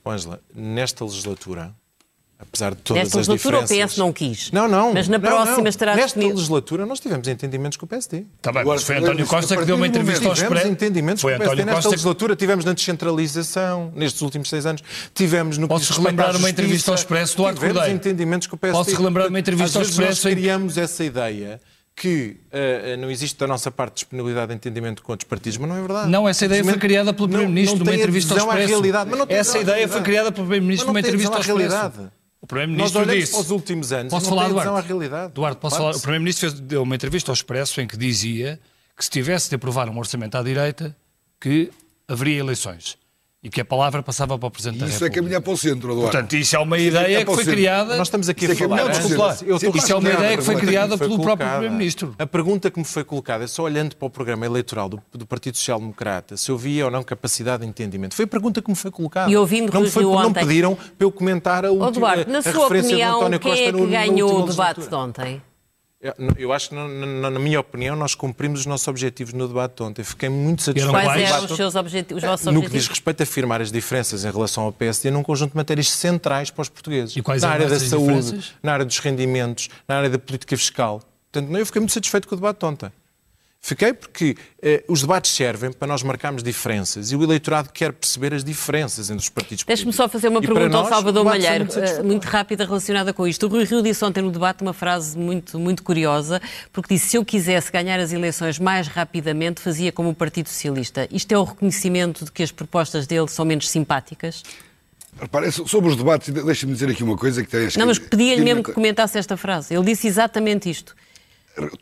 Ângela, nesta legislatura, apesar de todas Nesta as legislatura diferenças... o PS não quis. Não, não. Mas na não, próxima não. estará Nesta disponível. legislatura nós tivemos entendimentos com o PSD. Está bem, mas foi António Costa que deu uma entrevista ao Tivemos Expresso. entendimentos Foi com o PSD. António Nesta Costa que... legislatura tivemos na descentralização, nestes últimos seis anos.Tivemos no que Posso relembrar uma entrevista ao Expresso do Duarte Tivemos entendimentos com o PSD. Posso relembrar uma entrevista ao Às vezes Expresso Nós criamos essa ideia que eh, não existe da nossa parte disponibilidade de entendimento com outros partidos, mas não é verdade. Não, essa ideia foi criada pelo Primeiro-Ministro numa entrevista ao Expresso. realidade. Mas não tem Essa ideia foi criada pelo Primeiro-Ministro numa entrevista ao Expresso. realidade. O Primeiro-Ministro disse... para os últimos anos Posso falar, Duarte? à realidade. Duarte, posso falar? O Primeiro-Ministro fez- deu uma entrevista ao Expresso em que dizia que se tivesse de aprovar um orçamento à direita, que haveria eleições. E que a palavra passava para o Presidente da E isso é República. caminhar para o centro, Eduardo. Portanto, isso é uma ideia que foi criada... Nós estamos aqui a Isso é que falar. é Desculpa eu estou Isso é uma a ideia que foi criada pelo próprio. Primeiro-Ministro. A pergunta que me foi colocada, só olhando para o programa eleitoral do, do Partido Social Democrata, se eu via ou não capacidade de entendimento. Foi a pergunta que me foi colocada. E ouvindo não, foi, Rio não ontem. pediram para eu comentar a última Duarte, na a sua referência opinião, António quem Costa é que ganhou o debate de ontem? Eu, acho que, na, minha opinião, nós cumprimos os nossos objetivos no debate de ontem. Fiquei muito satisfeito. Quais com o Quais mais? eram os seus objetivos, os vossos no que diz objetivos? respeito a afirmar as diferenças em relação ao PSD num conjunto de matérias centrais para os portugueses. E quais na área da saúde, diferenças? na área dos rendimentos, na área da política fiscal. Portanto, eu fiquei muito satisfeito com o debate de ontem. Fiquei porque eh, os debates servem para nós marcarmos diferenças e o eleitorado quer perceber as diferenças entre os partidos Deixe-me políticos. só fazer uma E pergunta ao nós, Salvador o debate foi Malheiro, muito eh, muito rápida relacionada com isto. O Rui Rio disse ontem no debate uma frase muito, muito curiosa, porque disse se eu quisesse ganhar as eleições mais rapidamente, fazia como o Partido Socialista. Isto é o reconhecimento de que as propostas dele são menos simpáticas? Repare, sobre os debates, deixa-me dizer aqui uma coisa que tem... Não, mas pedia-lhe mesmo que comentasse esta frase. Ele disse exatamente isto.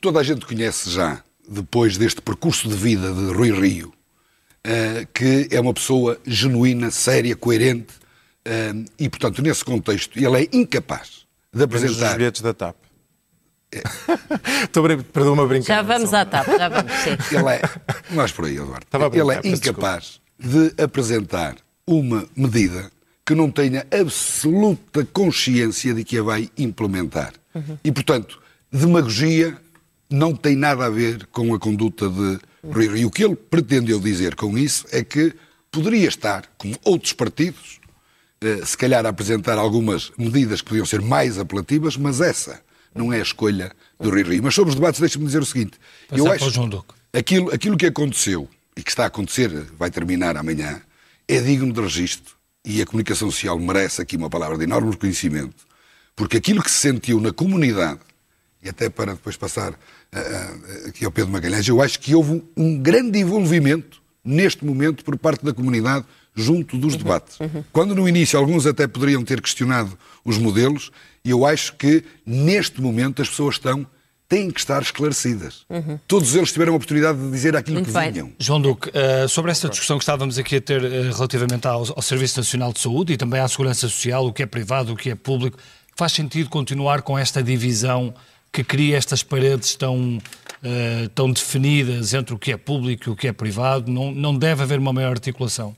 Toda a gente conhece já, depois deste percurso de vida de Rui Rio, eh, que é uma pessoa genuína, séria, coerente, eh, e, portanto, nesse contexto, ele é incapaz de Menos os apresentar... bilhetes da TAP. Estou a brin- Perdão-me a brincar. Já vamos à TAP, já vamos, sim. Ele é. Não és por aí, Eduardo. Estava a brincar, Ele é incapaz de apresentar uma medida que não tenha absoluta consciência de que a vai implementar. E, portanto, demagogia não tem nada a ver com a conduta de Rui Rio. O que ele pretendeu dizer com isso é que poderia estar, como outros partidos, eh, se calhar a apresentar algumas medidas que podiam ser mais apelativas, mas essa não é a escolha do Rui Rio. Mas sobre os debates, deixa-me dizer o seguinte. Passar para o João Duque. Aquilo, aquilo que aconteceu e que está a acontecer, vai terminar amanhã, é digno de registro. E a comunicação social merece aqui uma palavra de enorme reconhecimento, porque aquilo que se sentiu na comunidade, e até para depois passar ah, aqui ao Pedro Magalhães, eu acho que houve um grande envolvimento neste momento por parte da comunidade junto dos debates. Quando no início alguns até poderiam ter questionado os modelos, eu acho que neste momento as pessoas estão têm que estar esclarecidas. Todos eles tiveram a oportunidade de dizer aquilo Muito que bem. vinham. João Duque, eh, sobre esta discussão que estávamos aqui a ter eh, relativamente ao, ao Serviço Nacional de Saúde e também à Segurança Social, o que é privado, o que é público, faz sentido continuar com esta divisão que cria estas paredes tão, eh, tão definidas entre o que é público e o que é privado? Não, não deve haver uma maior articulação?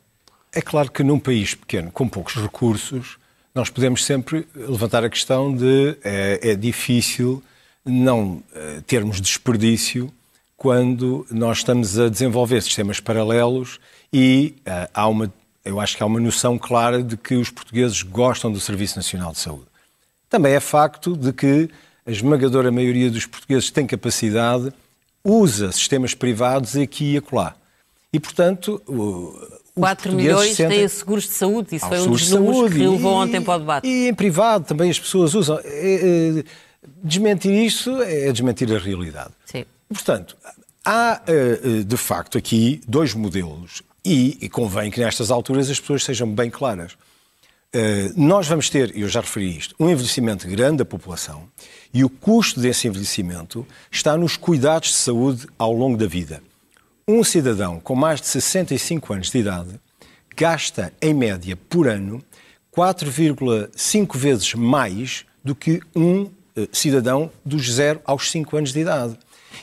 É claro que num país pequeno, com poucos recursos, nós podemos sempre levantar a questão de é, é difícil não eh, termos desperdício quando nós estamos a desenvolver sistemas paralelos e eh, há uma, eu acho que há uma noção clara de que os portugueses gostam do Serviço Nacional de Saúde. Também é facto de que a esmagadora maioria dos portugueses tem capacidade, usa sistemas privados aqui e acolá. E, portanto, o- os 4 portugueses milhões sentem- têm seguros de saúde. Isso foi um dos números que levou ontem para o debate. E em privado também as pessoas usam. É, é, Desmentir isso é desmentir a realidade. Sim. Portanto, há eh, eh, de facto aqui dois modelos e, e convém que nestas alturas as pessoas sejam bem claras. Eh, nós vamos ter, e eu já referi isto, um envelhecimento grande da população e o custo desse envelhecimento está nos cuidados de saúde ao longo da vida. Um cidadão com mais de 65 anos de idade gasta, em média, por ano, 4,5 vezes mais do que um eh, cidadão dos 0 aos 5 anos de idade.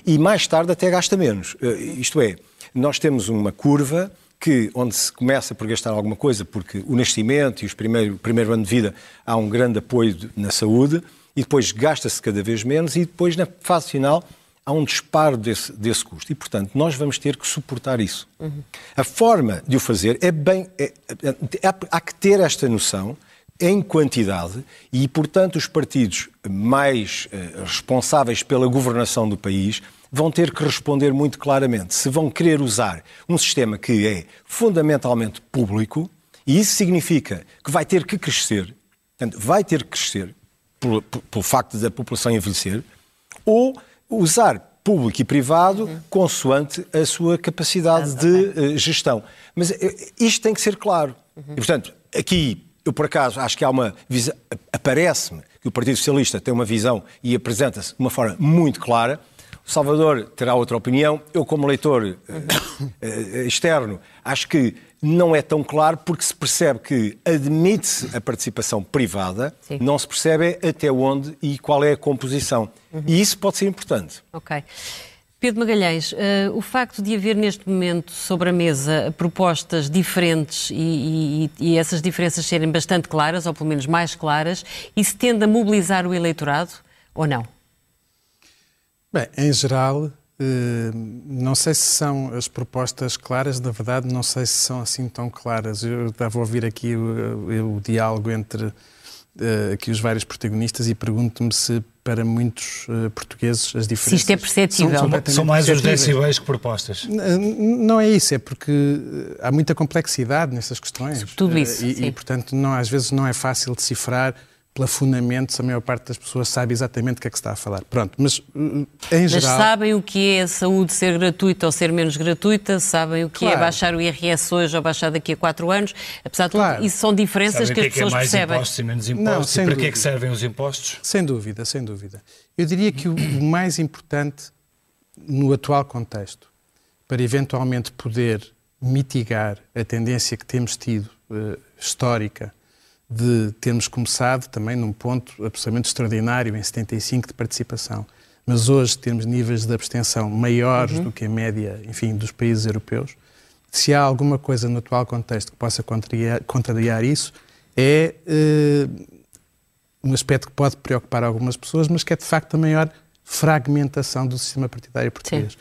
E mais tarde até gasta menos. Eh, isto é, nós temos uma curva que, onde se começa por gastar alguma coisa, porque o nascimento e os primeiro, primeiro ano de vida há um grande apoio na saúde, e depois gasta-se cada vez menos, e depois, na fase final, há um disparo desse, desse custo. E, portanto, nós vamos ter que suportar isso. Uhum. A forma de o fazer é bem. É, é, há que ter esta noção em quantidade e, portanto, os partidos mais eh, responsáveis pela governação do país vão ter que responder muito claramente se vão querer usar um sistema que é fundamentalmente público, e isso significa que vai ter que crescer, portanto, vai ter que crescer pelo, pelo facto da população envelhecer, ou usar público e privado uhum. consoante a sua capacidade de uh, gestão. Mas uh, isto tem que ser claro. Uhum. E, portanto, aqui, eu por acaso acho que há uma visão. Aparece-me que o Partido Socialista tem uma visão e apresenta-se de uma forma muito clara. O Salvador terá outra opinião. Eu, como leitor uh, externo, acho que não é tão claro porque se percebe que admite-se a participação privada, Sim. não se percebe até onde e qual é a composição. Uhum. E isso pode ser importante. Ok. Pedro Magalhães, uh, o facto de haver neste momento sobre a mesa propostas diferentes e, e, e, essas diferenças serem bastante claras, ou pelo menos mais claras, isso tende a mobilizar o eleitorado ou não? Bem, em geral, não sei se são as propostas claras, na verdade, não sei se são assim tão claras. Eu estava a ouvir aqui o, o diálogo entre uh, aqui os vários protagonistas e pergunto-me se para muitos uh, portugueses as diferenças. Se isto é perceptível. São, são mais os decibéis que propostas. Não é isso, é porque há muita complexidade nessas questões. Tudo isso. E, e, portanto, não, às vezes não é fácil decifrar pela fundamentos, a maior parte das pessoas sabe exatamente o que é que se está a falar. Pronto, mas uh, em mas geral... Mas sabem o que é a saúde ser gratuita ou ser menos gratuita? Sabem o que é claro. é baixar o IRS hoje ou baixar daqui a quatro anos? Apesar de claro. tudo, isso são diferenças sabem que, as pessoas é mais percebem. impostos e menos impostos? Não, e para que é que servem os impostos? Sem dúvida, sem dúvida. Eu diria que o mais importante no atual contexto, para eventualmente poder mitigar a tendência que temos tido uh, histórica de termos começado também num ponto absolutamente extraordinário, em 75 de participação, mas hoje temos níveis de abstenção maiores uhum. do que a média, enfim, dos países europeus. Se há alguma coisa no atual contexto que possa contrariar, contrariar isso, é uh, um aspecto que pode preocupar algumas pessoas, mas que é de facto a maior fragmentação do sistema partidário português. Sim.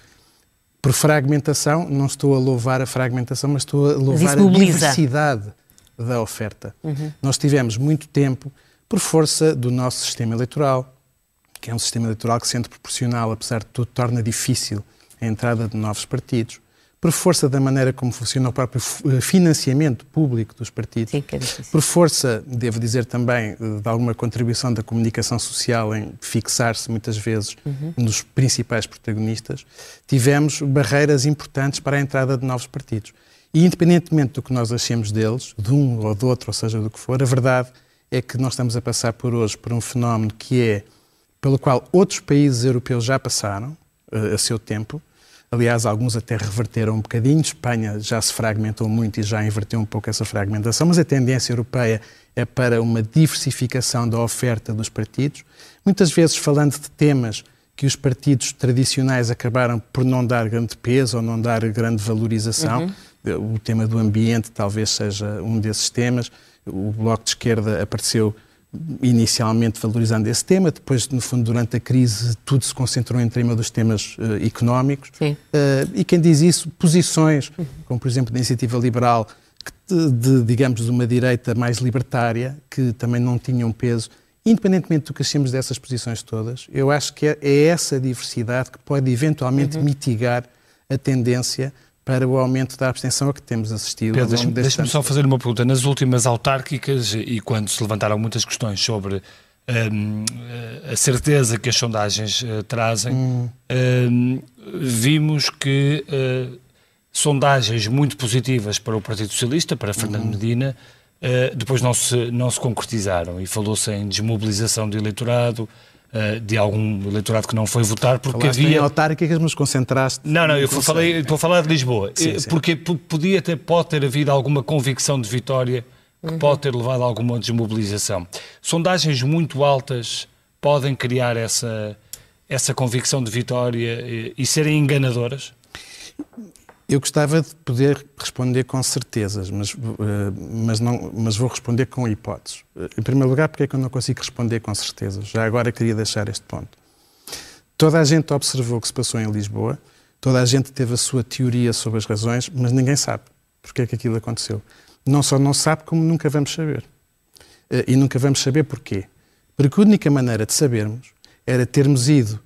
Por fragmentação, não estou a louvar a fragmentação, mas estou a louvar a diversidade da oferta. Uhum. Nós tivemos muito tempo, por força do nosso sistema eleitoral, que é um sistema eleitoral que, sendo proporcional, apesar de tudo, torna difícil a entrada de novos partidos, por força da maneira como funciona o próprio eh, financiamento público dos partidos, Sim, é por força, devo dizer também, eh, de alguma contribuição da comunicação social em fixar-se muitas vezes uhum. nos principais protagonistas, tivemos barreiras importantes para a entrada de novos partidos. E independentemente do que nós achemos deles, de um ou do outro, ou seja, do que for, a verdade é que nós estamos a passar por hoje por um fenómeno que é pelo qual outros países europeus já passaram uh, a seu tempo. Aliás, alguns até reverteram um bocadinho. Espanha já se fragmentou muito e já inverteu um pouco essa fragmentação, mas a tendência europeia é para uma diversificação da oferta dos partidos, muitas vezes falando de temas que os partidos tradicionais acabaram por não dar grande peso ou não dar grande valorização. Uhum o tema do ambiente talvez seja um desses temas. O Bloco de Esquerda apareceu inicialmente valorizando esse tema, depois, no fundo, durante a crise, tudo se concentrou em cima dos temas uh, económicos. Uh, e quem diz isso, posições, como por exemplo da iniciativa liberal, de, de, digamos, de uma direita mais libertária, que também não tinham peso, independentemente do que achemos dessas posições todas, eu acho que é, é essa diversidade que pode eventualmente uhum. mitigar a tendência para o aumento da abstenção a que temos assistido. Pedro, deixa-me deixa só fazer uma pergunta. Nas últimas autárquicas e quando se levantaram muitas questões sobre um, a certeza que as sondagens uh, trazem, hum. um, vimos que uh, sondagens muito positivas para o Partido Socialista, para Fernando hum. Medina, uh, depois não se, não se concretizaram e falou-se em desmobilização do eleitorado, de algum eleitorado que não foi votar porque Falaste havia... em autárquicas, mas concentraste... Não, não, eu falei, estou a falar de Lisboa. Sim, eh, sim. Porque podia ter, pode ter havido alguma convicção de vitória que uhum. pode ter levado a alguma desmobilização. Sondagens muito altas podem criar essa, essa convicção de vitória e, e serem enganadoras? Eu gostava de poder responder com certezas, mas, uh, mas, não, mas vou responder com hipóteses. Uh, em primeiro lugar, porque é que eu não consigo responder com certezas? Já agora queria deixar este ponto. Toda a gente observou o que se passou em Lisboa, toda a gente teve a sua teoria sobre as razões, mas ninguém sabe porque é que aquilo aconteceu. Não só não sabe, como nunca vamos saber. Eh, e nunca vamos saber porquê. Porque a única maneira de sabermos era termos ido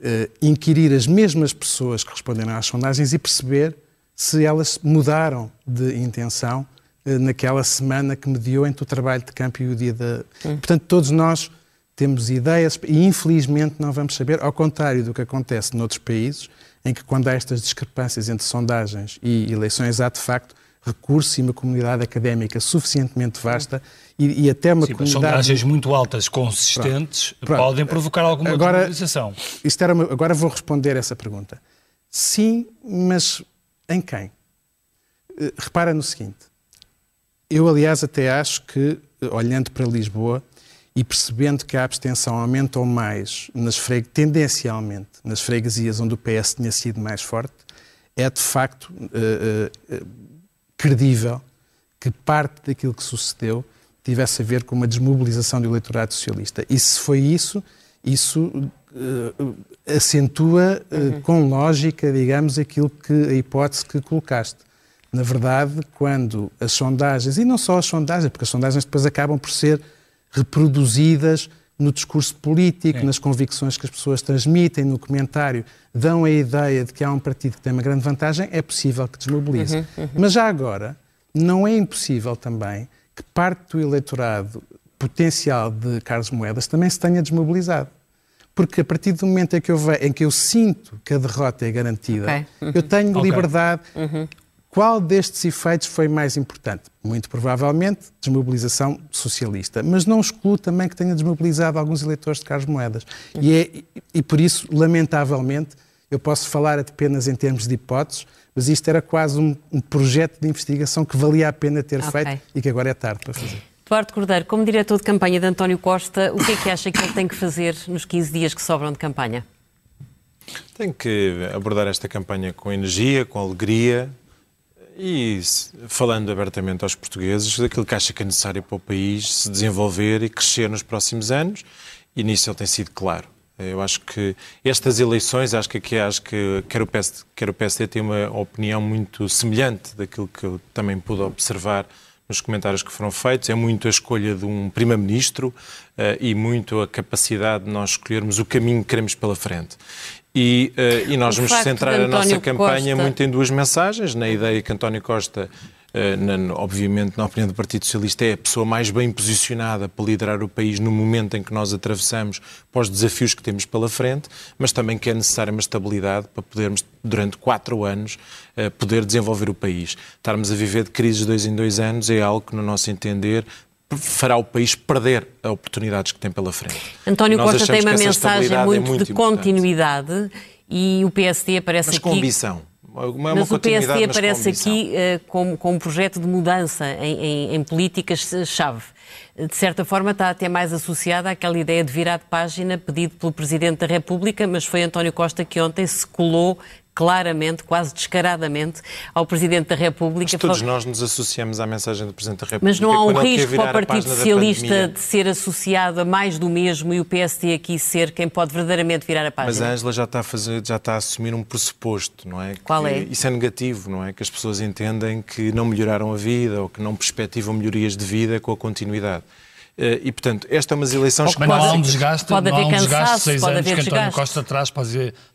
uh, inquirir as mesmas pessoas que responderam às sondagens e perceber se elas mudaram de intenção uh, naquela semana que mediou entre o trabalho de campo e o dia da. Hum. Portanto, todos nós temos ideias e infelizmente não vamos saber, ao contrário do que acontece noutros países, em que quando há estas discrepâncias entre sondagens e eleições há de facto recurso e uma comunidade académica suficientemente vasta e, e até uma Sim, comunidade... sondagens muito altas, consistentes, Pronto. Pronto. podem provocar alguma agora, desmobilização. Isto era uma, agora vou responder essa pergunta. Sim, mas em quem? Eh, repara no seguinte. Eu, aliás, até acho que, olhando para Lisboa e percebendo que a abstenção aumentou mais nas tendencialmente nas freguesias onde o PS tinha sido mais forte, é de facto uh, uh, credível que parte daquilo que sucedeu tivesse a ver com uma desmobilização do eleitorado socialista. E se foi isso, isso uh, acentua uh, uhum. com lógica, digamos, aquilo que a hipótese que colocaste. Na verdade, quando as sondagens, e não só as sondagens, porque as sondagens depois acabam por ser reproduzidas no discurso político, é. nas convicções que as pessoas transmitem, no comentário, dão a ideia de que há um partido que tem uma grande vantagem, é possível que desmobilize. Uhum, uhum. Mas já agora, não é impossível também que parte do eleitorado potencial de Carlos Moedas também se tenha desmobilizado. Porque a partir do momento em que eu, ve, em que eu sinto que a derrota é garantida, okay. uhum. eu tenho okay. liberdade. Uhum. Qual destes efeitos foi mais importante? Muito provavelmente desmobilização socialista, mas não excluo também que tenha desmobilizado alguns eleitores de Carlos Moedas. E, é, e por isso, lamentavelmente, eu posso falar apenas em termos de hipóteses, mas isto era quase um, um projeto de investigação que valia a pena ter okay. feito e que agora é tarde para fazer. Eduardo Cordeiro, como diretor de campanha de António Costa, o que é que acha que ele tem que fazer nos 15 dias que sobram de campanha? Tem que abordar esta campanha com energia, com alegria, e falando abertamente aos portugueses daquilo que acha que é necessário para o país se desenvolver e crescer nos próximos anos, e nisso ele tem sido claro. Eu acho que estas eleições, acho que aqui acho que quer o, PSD, quer o PSD tem uma opinião muito semelhante daquilo que eu também pude observar nos comentários que foram feitos. É muito a escolha de um primeiro-ministro uh, e muito a capacidade de nós escolhermos o caminho que queremos pela frente. E, uh, e nós o vamos centrar a nossa campanha Costa... muito em duas mensagens, na ideia que António Costa, na, obviamente, na opinião do Partido Socialista, é a pessoa mais bem posicionada para liderar o país no momento em que nós atravessamos para os desafios que temos pela frente, mas também que é necessária uma estabilidade para podermos, durante quatro anos, uh, poder desenvolver o país. Estarmos a viver de crises de dois em dois anos é algo que, no nosso entender, fará o país perder as oportunidades que tem pela frente. António Costa tem uma mensagem muito, é muito de continuidade e o PSD aparece mas aqui... com ambição. Uma, mas o PSD aparece aqui uh, com, com um projeto de mudança em, em, em políticas-chave. De certa forma está até mais associada àquela ideia de virar de página pedido pelo Presidente da República, mas foi António Costa que ontem se colou claramente, quase descaradamente, ao Presidente da República. Mas todos nós nos associamos à mensagem do Presidente da República. Mas não há um risco para o Partido Socialista de ser associado a mais do mesmo e o PSD aqui ser quem pode verdadeiramente virar a página? Mas a Ângela já está a, fazer, já está a assumir um pressuposto, não é? Qual é? Isso é negativo, não é? Que as pessoas entendem que não melhoraram a vida ou que não perspectivam melhorias de vida com a continuidade. Eh, e, portanto, esta é umas eleições que... Mas não há um desgaste, pode haver não há um desgaste de seis anos que António desgaste. Costa traz para,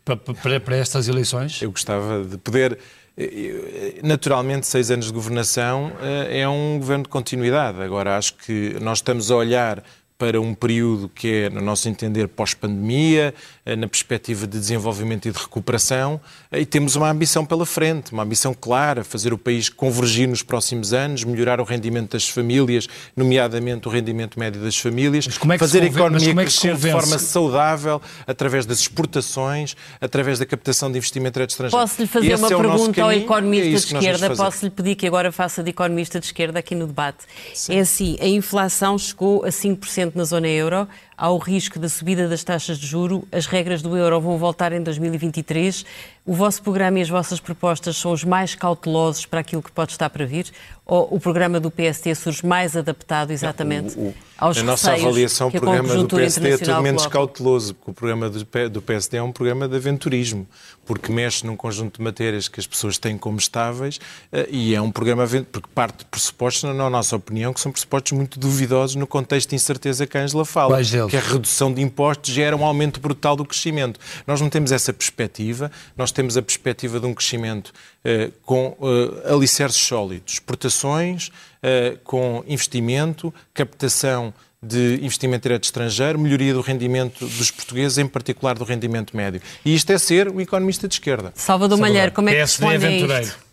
para, para, para estas eleições? Eu gostava de poder... Eh, eh, naturalmente, seis anos de governação é um governo de continuidade. Agora, acho que nós estamos a olhar para um período que é, no nosso entender, pós-pandemia, eh, na perspectiva de desenvolvimento e de recuperação, eh, e temos uma ambição pela frente, uma ambição clara, fazer o país convergir nos próximos anos, melhorar o rendimento das famílias, nomeadamente o rendimento médio das famílias, é fazer a economia é crescer de forma saudável, através das exportações, através da captação de investimento direto estrangeiro. Posso-lhe fazer uma é pergunta ao economista é de esquerda? Posso-lhe pedir que agora faça de economista de esquerda aqui no debate? Sim. É assim, a inflação chegou a 5% na zona euro, há o risco da subida das taxas de juro, as regras do euro vão voltar em 2023. o vosso programa e as vossas propostas são os mais cautelosos para aquilo que pode estar para vir? Ou o programa do PSD surge mais adaptado exatamente o, o, aos Na nossa avaliação, o programa do PSD é tudo menos coloca? cauteloso, porque o programa do PSD é um programa de aventurismo, porque mexe num conjunto de matérias que as pessoas têm como estáveis eh, e é um programa porque parte de pressupostos, na nossa opinião, que são pressupostos muito duvidosos no contexto de incerteza que a Angela fala, que a redução de impostos gera um aumento brutal do crescimento. Nós não temos essa perspectiva, nós temos a perspectiva de um crescimento eh, com eh, alicerces sólidos, exportações, eh, com investimento, captação de investimento direto estrangeiro, melhoria do rendimento dos portugueses, em particular do rendimento médio. E isto é ser um economista de esquerda. Salvador, Salvador. Malheiro, como é que PSD responde a isto?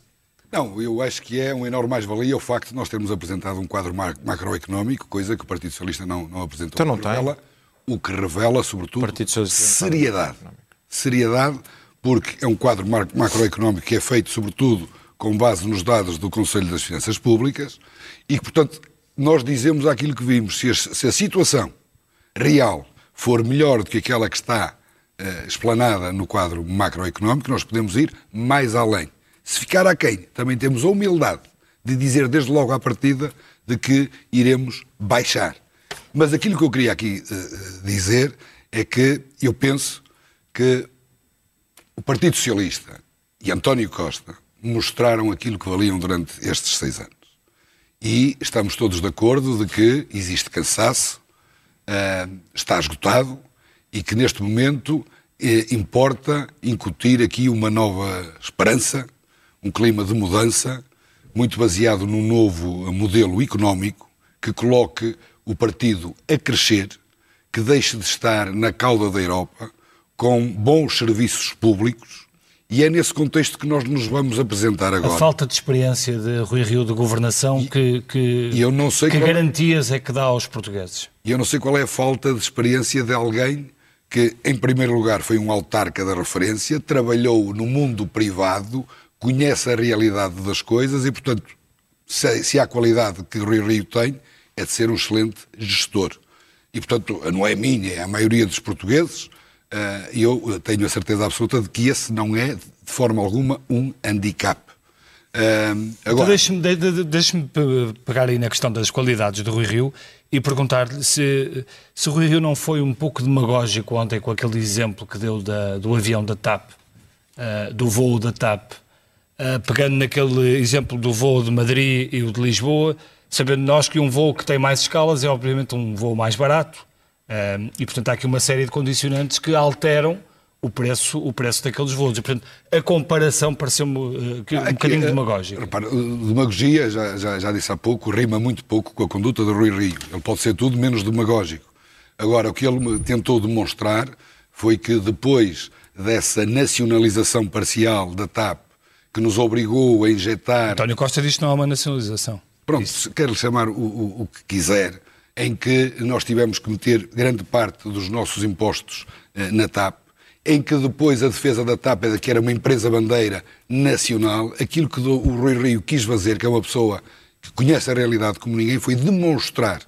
Não, eu acho que é uma enorme mais-valia o facto de nós termos apresentado um quadro macroeconómico, coisa que o Partido Socialista não, não apresentou. Então não tem. Revela, o que revela, sobretudo, seriedade. Seriedade, porque é um quadro macroeconómico que é feito, sobretudo, com base nos dados do Conselho das Finanças Públicas e que, portanto, nós dizemos aquilo que vimos. Se a, se a situação real for melhor do que aquela que está uh, explanada no quadro macroeconómico, nós podemos ir mais além. Se ficar aquém, também temos a humildade de dizer desde logo à partida de que iremos baixar. Mas aquilo que eu queria aqui uh, dizer é que eu penso que o Partido Socialista e António Costa mostraram aquilo que valiam durante estes seis anos. E estamos todos de acordo de que existe cansaço, uh, está esgotado e que neste momento eh, importa incutir aqui uma nova esperança, um clima de mudança, muito baseado num novo modelo económico que coloque o partido a crescer, que deixe de estar na cauda da Europa, com bons serviços públicos, e é nesse contexto que nós nos vamos apresentar agora. A falta de experiência de Rui Rio de governação, e, que, que, eu não sei que qual, garantias é que dá aos portugueses? E eu não sei qual é a falta de experiência de alguém que, em primeiro lugar, foi um autarca da referência, trabalhou no mundo privado, conhece a realidade das coisas e, portanto, se, se há qualidade que Rui Rio tem, é de ser um excelente gestor. E, portanto, não é minha, é a maioria dos portugueses, eh, e eu tenho a certeza absoluta de que esse não é, de forma alguma, um handicap. Uh, agora... Deixe-me de, deixe pegar aí na questão das qualidades do Rui Rio e perguntar-lhe se, se o Rui Rio não foi um pouco demagógico ontem com aquele exemplo que deu da, do avião da TAP, uh, do voo da TAP, uh, pegando naquele exemplo do voo de Madrid e o de Lisboa, sabendo nós que um voo que tem mais escalas é obviamente um voo mais barato, um, e, portanto, há aqui uma série de condicionantes que alteram o preço, o preço daqueles voos. E, portanto, a comparação pareceu-me uh, um aqui, bocadinho demagógica. Repara, demagogia, já, já, já, disse há pouco, rima muito pouco com a conduta de Rui Rio. Ele pode ser tudo menos demagógico. Agora, o que ele tentou demonstrar foi que depois dessa nacionalização parcial da TAP, que nos obrigou a injetar... António Costa diz que não há uma nacionalização. Pronto, quer-lhe chamar o, o, o que quiser em que nós tivemos que meter grande parte dos nossos impostos eh, na TAP, em que depois a defesa da TAP era que era uma empresa bandeira nacional, aquilo que o Rui Rio quis fazer, que é uma pessoa que conhece a realidade como ninguém, foi demonstrar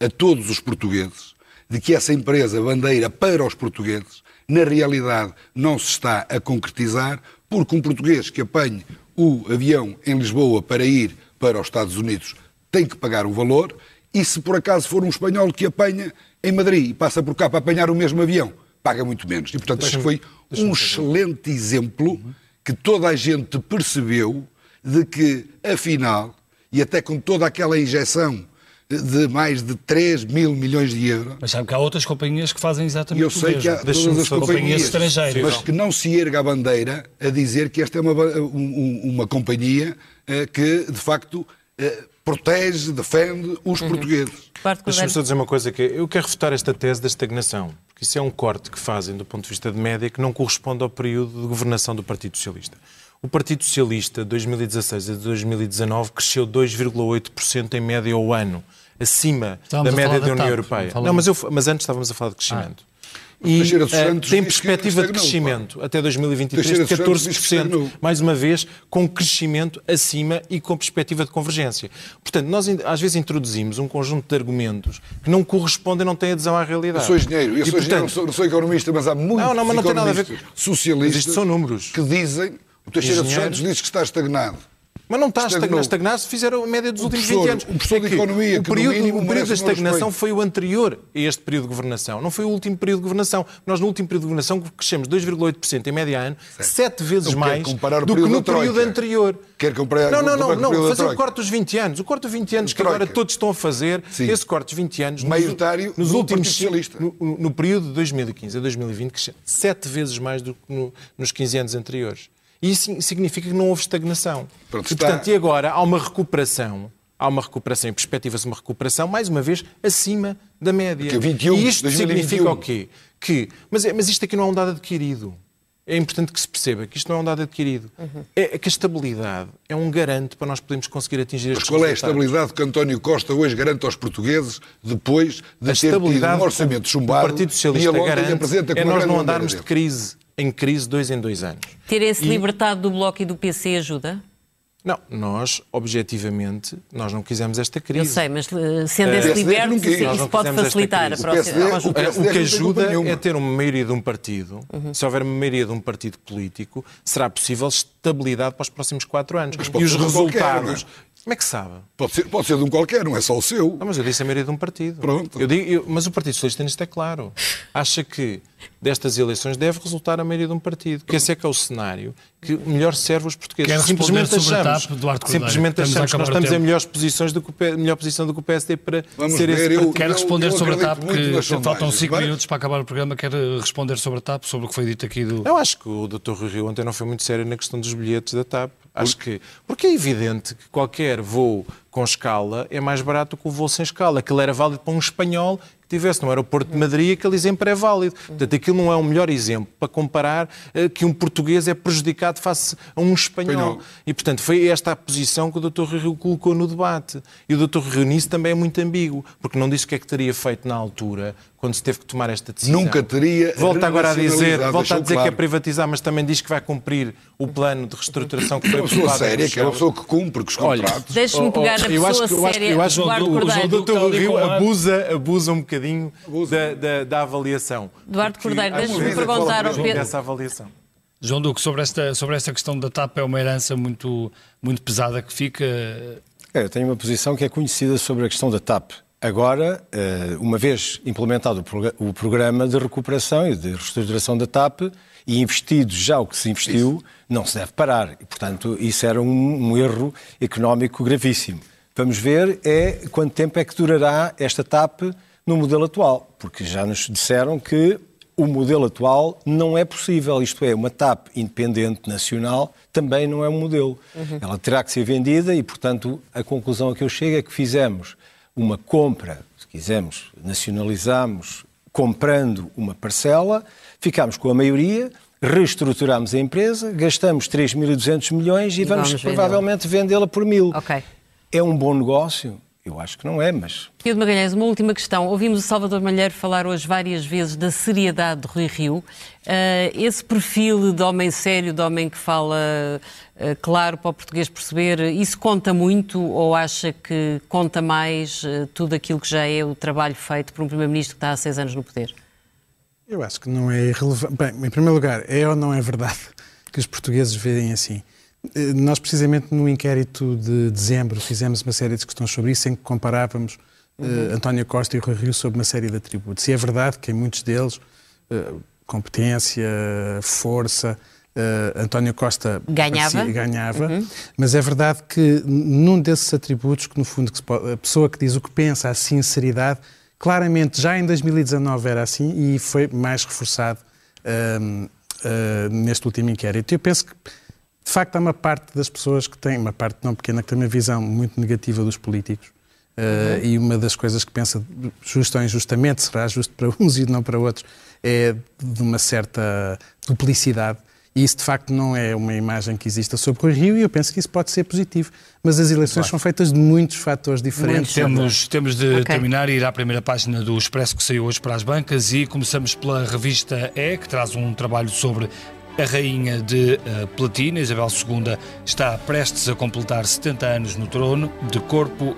a todos os portugueses de que essa empresa bandeira para os portugueses, na realidade, não se está a concretizar, porque um português que apanhe o avião em Lisboa para ir para os Estados Unidos tem que pagar o valor e se por acaso for um espanhol que apanha em Madrid e passa por cá para apanhar o mesmo avião, paga muito menos. E, portanto, acho que foi um excelente exemplo que toda a gente percebeu de que, afinal, e até com toda aquela injeção de mais de 3 mil milhões de euros. Mas sabe que há outras companhias que fazem exatamente eu sei que há todas as companhias, estrangeiras. Mas que não se erga a bandeira a dizer que esta é uma, uma companhia eh, que, de facto, eh, protege, defende os uhum. portugueses. Deixa-me só dizer uma coisa, que eu quero refutar esta tese da estagnação, porque isso é um corte que fazem do ponto de vista de média que não corresponde ao período de governação do Partido Socialista. O Partido Socialista, de 2016 a 2019, cresceu 2,8% em média ao ano, acima Estávamos da média da, da União Europeia. Não, mas, eu, mas, antes estávamos a falar de crescimento. Ah. e Teixeira dos eh, Santos tem perspectiva de crescimento até 2023 de Teixeira dos Santos diz que 14%, estagnou. mais uma vez, com crescimento acima e com perspectiva de convergência. Portanto, nós às vezes introduzimos um conjunto de argumentos que não correspondem, não têm adesão à realidade. Eu sou engenheiro, eu E, sou engenheiro, não portanto, sou, não sou economista, mas há muitos Não, não, mas não tem nada a ver socialistas Mas isto são números. que dizem o Teixeira dos Engenheiro. Santos diz que está estagnado. Mas não está a Estagnou. estagnar, estagnar se fizeram a média dos O últimos professor- 20 anos. o professor de que economia, o período, mínimo o período da estagnação foi o anterior a este período de governação. Não foi o último período de governação. Nós, no último período de governação, crescemos 2,8% em média ano, sete vezes Então, mais do que no período anterior. Quer comparar- Não, não, não, não. da Fazer o corte dos 20 anos. O corte dos 20 anos que agora todos estão a fazer, Sim. esse corte dos 20 anos, nos- Maioritário nos últimos no- no período de 2015 a 2020, cresceu sete vezes mais do que no- nos 15 anos anteriores. E isso significa que não houve estagnação. Pronto, e, portanto, e agora há uma recuperação, há uma recuperação e perspectiva-se uma recuperação, mais uma vez, acima da média. Que é 21, e isto 2021. significa o quê? Que, mas, é- mas isto aqui não é um dado adquirido. É importante que se perceba que isto não é um dado adquirido. É que a estabilidade é um garante para nós podermos conseguir atingir Mas estes qual é a estabilidade que António Costa hoje garante aos portugueses depois de A ter tido um orçamento chumbado o Partido e Socialista garante é nós não andarmos de crise em crise dois em dois anos. Terem-se E- libertado do Bloco e do PC ajuda? Não, nós, objetivamente, nós não quisemos esta Eu crise. sei, mas eh, sendo esse quis. isso, pode facilitar a. O próxima. Próxima- É, PSD o que ajuda é ter uma maioria de um partido. Se houver uma maioria de um partido político, será possível estabilidade para os próximos quatro anos. E os qualquer, resultados. É? Como é que sabe? Pode ser, pode ser de um qualquer, não é só o seu. Não, mas eu disse a maioria de um partido. Pronto. Eu digo, eu- mas o Partido Socialista nisto é claro. Acha que destas eleições deve resultar a maioria de um partido. Que esse é que é o cenário que melhor serve os portugueses. Quer responder simplesmente achamos, TAP, simplesmente achamos que nós estamos em melhores posições do que o melhor posição do que o PSD para Vamos ser ver, esse eu- partido. Quer Eu- responder eu sobre a TAP, que faltam sondagens, 5 vai? minutos para acabar o programa. Quer responder sobre a TAP, sobre o que foi dito aqui do. Eu acho que o Dr. Rui Rio ontem não foi muito sério na questão dos bilhetes da TAP. Acho que. Porque é evidente que qualquer voo com escala é mais barato que o voo sem escala. Aquilo era válido para um espanhol que estivesse no aeroporto de Madrid, aquele exemplo é válido. Portanto, aquilo não é o melhor exemplo para comparar eh, que um português é prejudicado face a um espanhol. E, portanto, foi esta a posição que o Dr. Rui Rio colocou no debate. E o Dr. Rui Rio nisso também é muito ambíguo, porque não disse o que é que teria feito na altura, quando se teve que tomar esta decisão. Nunca teria Volta agora a dizer, volta a dizer que é claro. privatizar, mas também diz que vai cumprir o plano de reestruturação que É foi uma pessoa aprovado em séria, que é uma pessoa que cumpre os Olha, contratos. Deixe-me Oh, eu acho que- eu acho séria, eu acho que Eduardo o- o Cordeiro. João Dr. Ali Rio abusa, abusa um bocadinho da, da, da avaliação. Eduardo Cordeiro, vez perguntar a ao Pedro. dessa avaliação. João Duque, sobre esta, sobre esta questão da TAP, é uma herança muito, muito pesada que fica. É, eu tenho uma posição que é conhecida sobre a questão da TAP. Agora, eh, uma vez implementado o progra- o programa de recuperação e de reestruturação da TAP e investido já o que se investiu, não se deve parar. E, portanto, isso era um, um erro económico gravíssimo. Vamos ver é quanto tempo é que durará esta TAP no modelo atual, porque já nos disseram que o modelo atual não é possível, isto é, uma TAP independente nacional também não é um modelo. Ela terá que ser vendida e, portanto, a conclusão a que eu chego é que fizemos uma compra, se quisermos, nacionalizamos comprando uma parcela, ficámos com a maioria, reestruturamos a empresa, gastamos 3.200 milhões e, E vamos, vamos provavelmente vendê-la por mil. Ok. É um bom negócio? Eu acho que não é, mas Pedro Magalhães, uma última questão. Ouvimos o Salvador Malheiro falar hoje várias vezes da seriedade de Rui Rio. Eh, esse perfil de homem sério, de homem que fala eh, claro para o português perceber, isso conta muito ou acha que conta mais eh, tudo aquilo que já é o trabalho feito por um Primeiro-Ministro que está há seis anos no poder? Eu acho que não é irrelevante. Bem, em primeiro lugar, é ou não é verdade que os portugueses veem assim? Eh, Nós, precisamente no inquérito de dezembro, fizemos uma série de questões sobre isso, em que comparávamos eh, António Costa e Rui Rio sobre uma série de atributos. E é verdade que em muitos deles, eh, competência, força, eh, António Costa Ganhava. parecia- ganhava, mas é verdade que num desses atributos, que no fundo que pode- a pessoa que diz o que pensa, a sinceridade, claramente já em 2019 era assim e foi mais reforçado hum, ah, neste último inquérito. Eu penso que, de facto, há uma parte das pessoas que tem, uma parte não pequena, que tem uma visão muito negativa dos políticos. ah, E uma das coisas que pensa, justo ou injustamente, será justo para uns e não para outros, é de uma certa duplicidade. E isso, de facto, não é uma imagem que exista sobre o Rio e eu penso que isso pode ser positivo. Mas as eleições claro. são feitas de muitos fatores diferentes. Temos, temos de okay. terminar e ir à primeira página do Expresso que saiu hoje para as bancas e começamos pela revista E, que traz um trabalho sobre a rainha de uh, Platina, Isabel II, está prestes a completar 70 anos no trono, de corpo uh,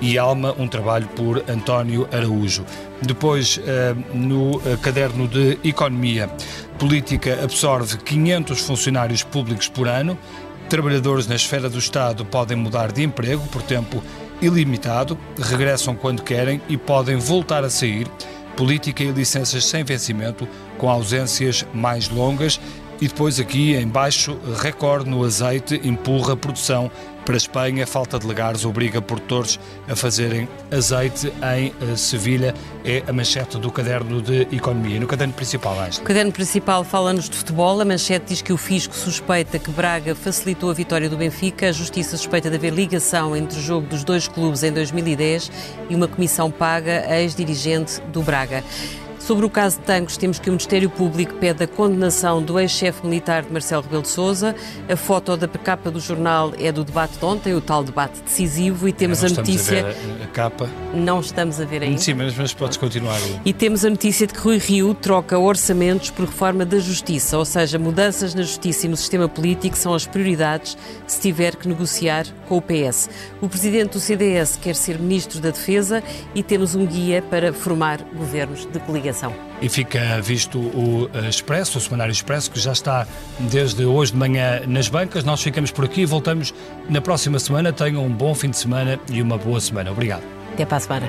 e alma, um trabalho por António Araújo. Depois, uh, no caderno de Economia, política absorve 500 funcionários públicos por ano. Trabalhadores na esfera do Estado podem mudar de emprego por tempo ilimitado, regressam quando querem e podem voltar a sair. Política e licenças sem vencimento, com ausências mais longas e depois aqui em baixo, recorde no azeite empurra a produção para a Espanha. Falta de legares obriga produtores a fazerem azeite em eh, Sevilha. É a manchete do caderno de Economia. No caderno principal, Ângela. O caderno principal fala-nos de futebol. A manchete diz que o Fisco suspeita que Braga facilitou a vitória do Benfica. A Justiça suspeita de haver ligação entre o jogo dos dois clubes em 2010 e uma comissão paga a ex-dirigente do Braga. Sobre o caso de Tancos, temos que o Ministério Público pede a condenação do ex-chefe militar de Marcelo Rebelo de Sousa. A foto da capa do jornal é do debate de ontem, o tal debate decisivo, e temos a notícia... A, a, a, capa. Não estamos a ver ainda. Sim, mas, mas podes continuar. E temos a notícia de que Rui Rio troca orçamentos por reforma da Justiça, ou seja, mudanças na Justiça e no sistema político são as prioridades se tiver que negociar com o PS. O presidente do CDS quer ser ministro da Defesa e temos um guia para formar governos de coligação. E fica visto o Expresso, o Semanário Expresso, que já está desde hoje de manhã nas bancas. Nós ficamos por aqui e voltamos na próxima semana. Tenham um bom fim de semana e uma boa semana. Obrigado. Até para a semana.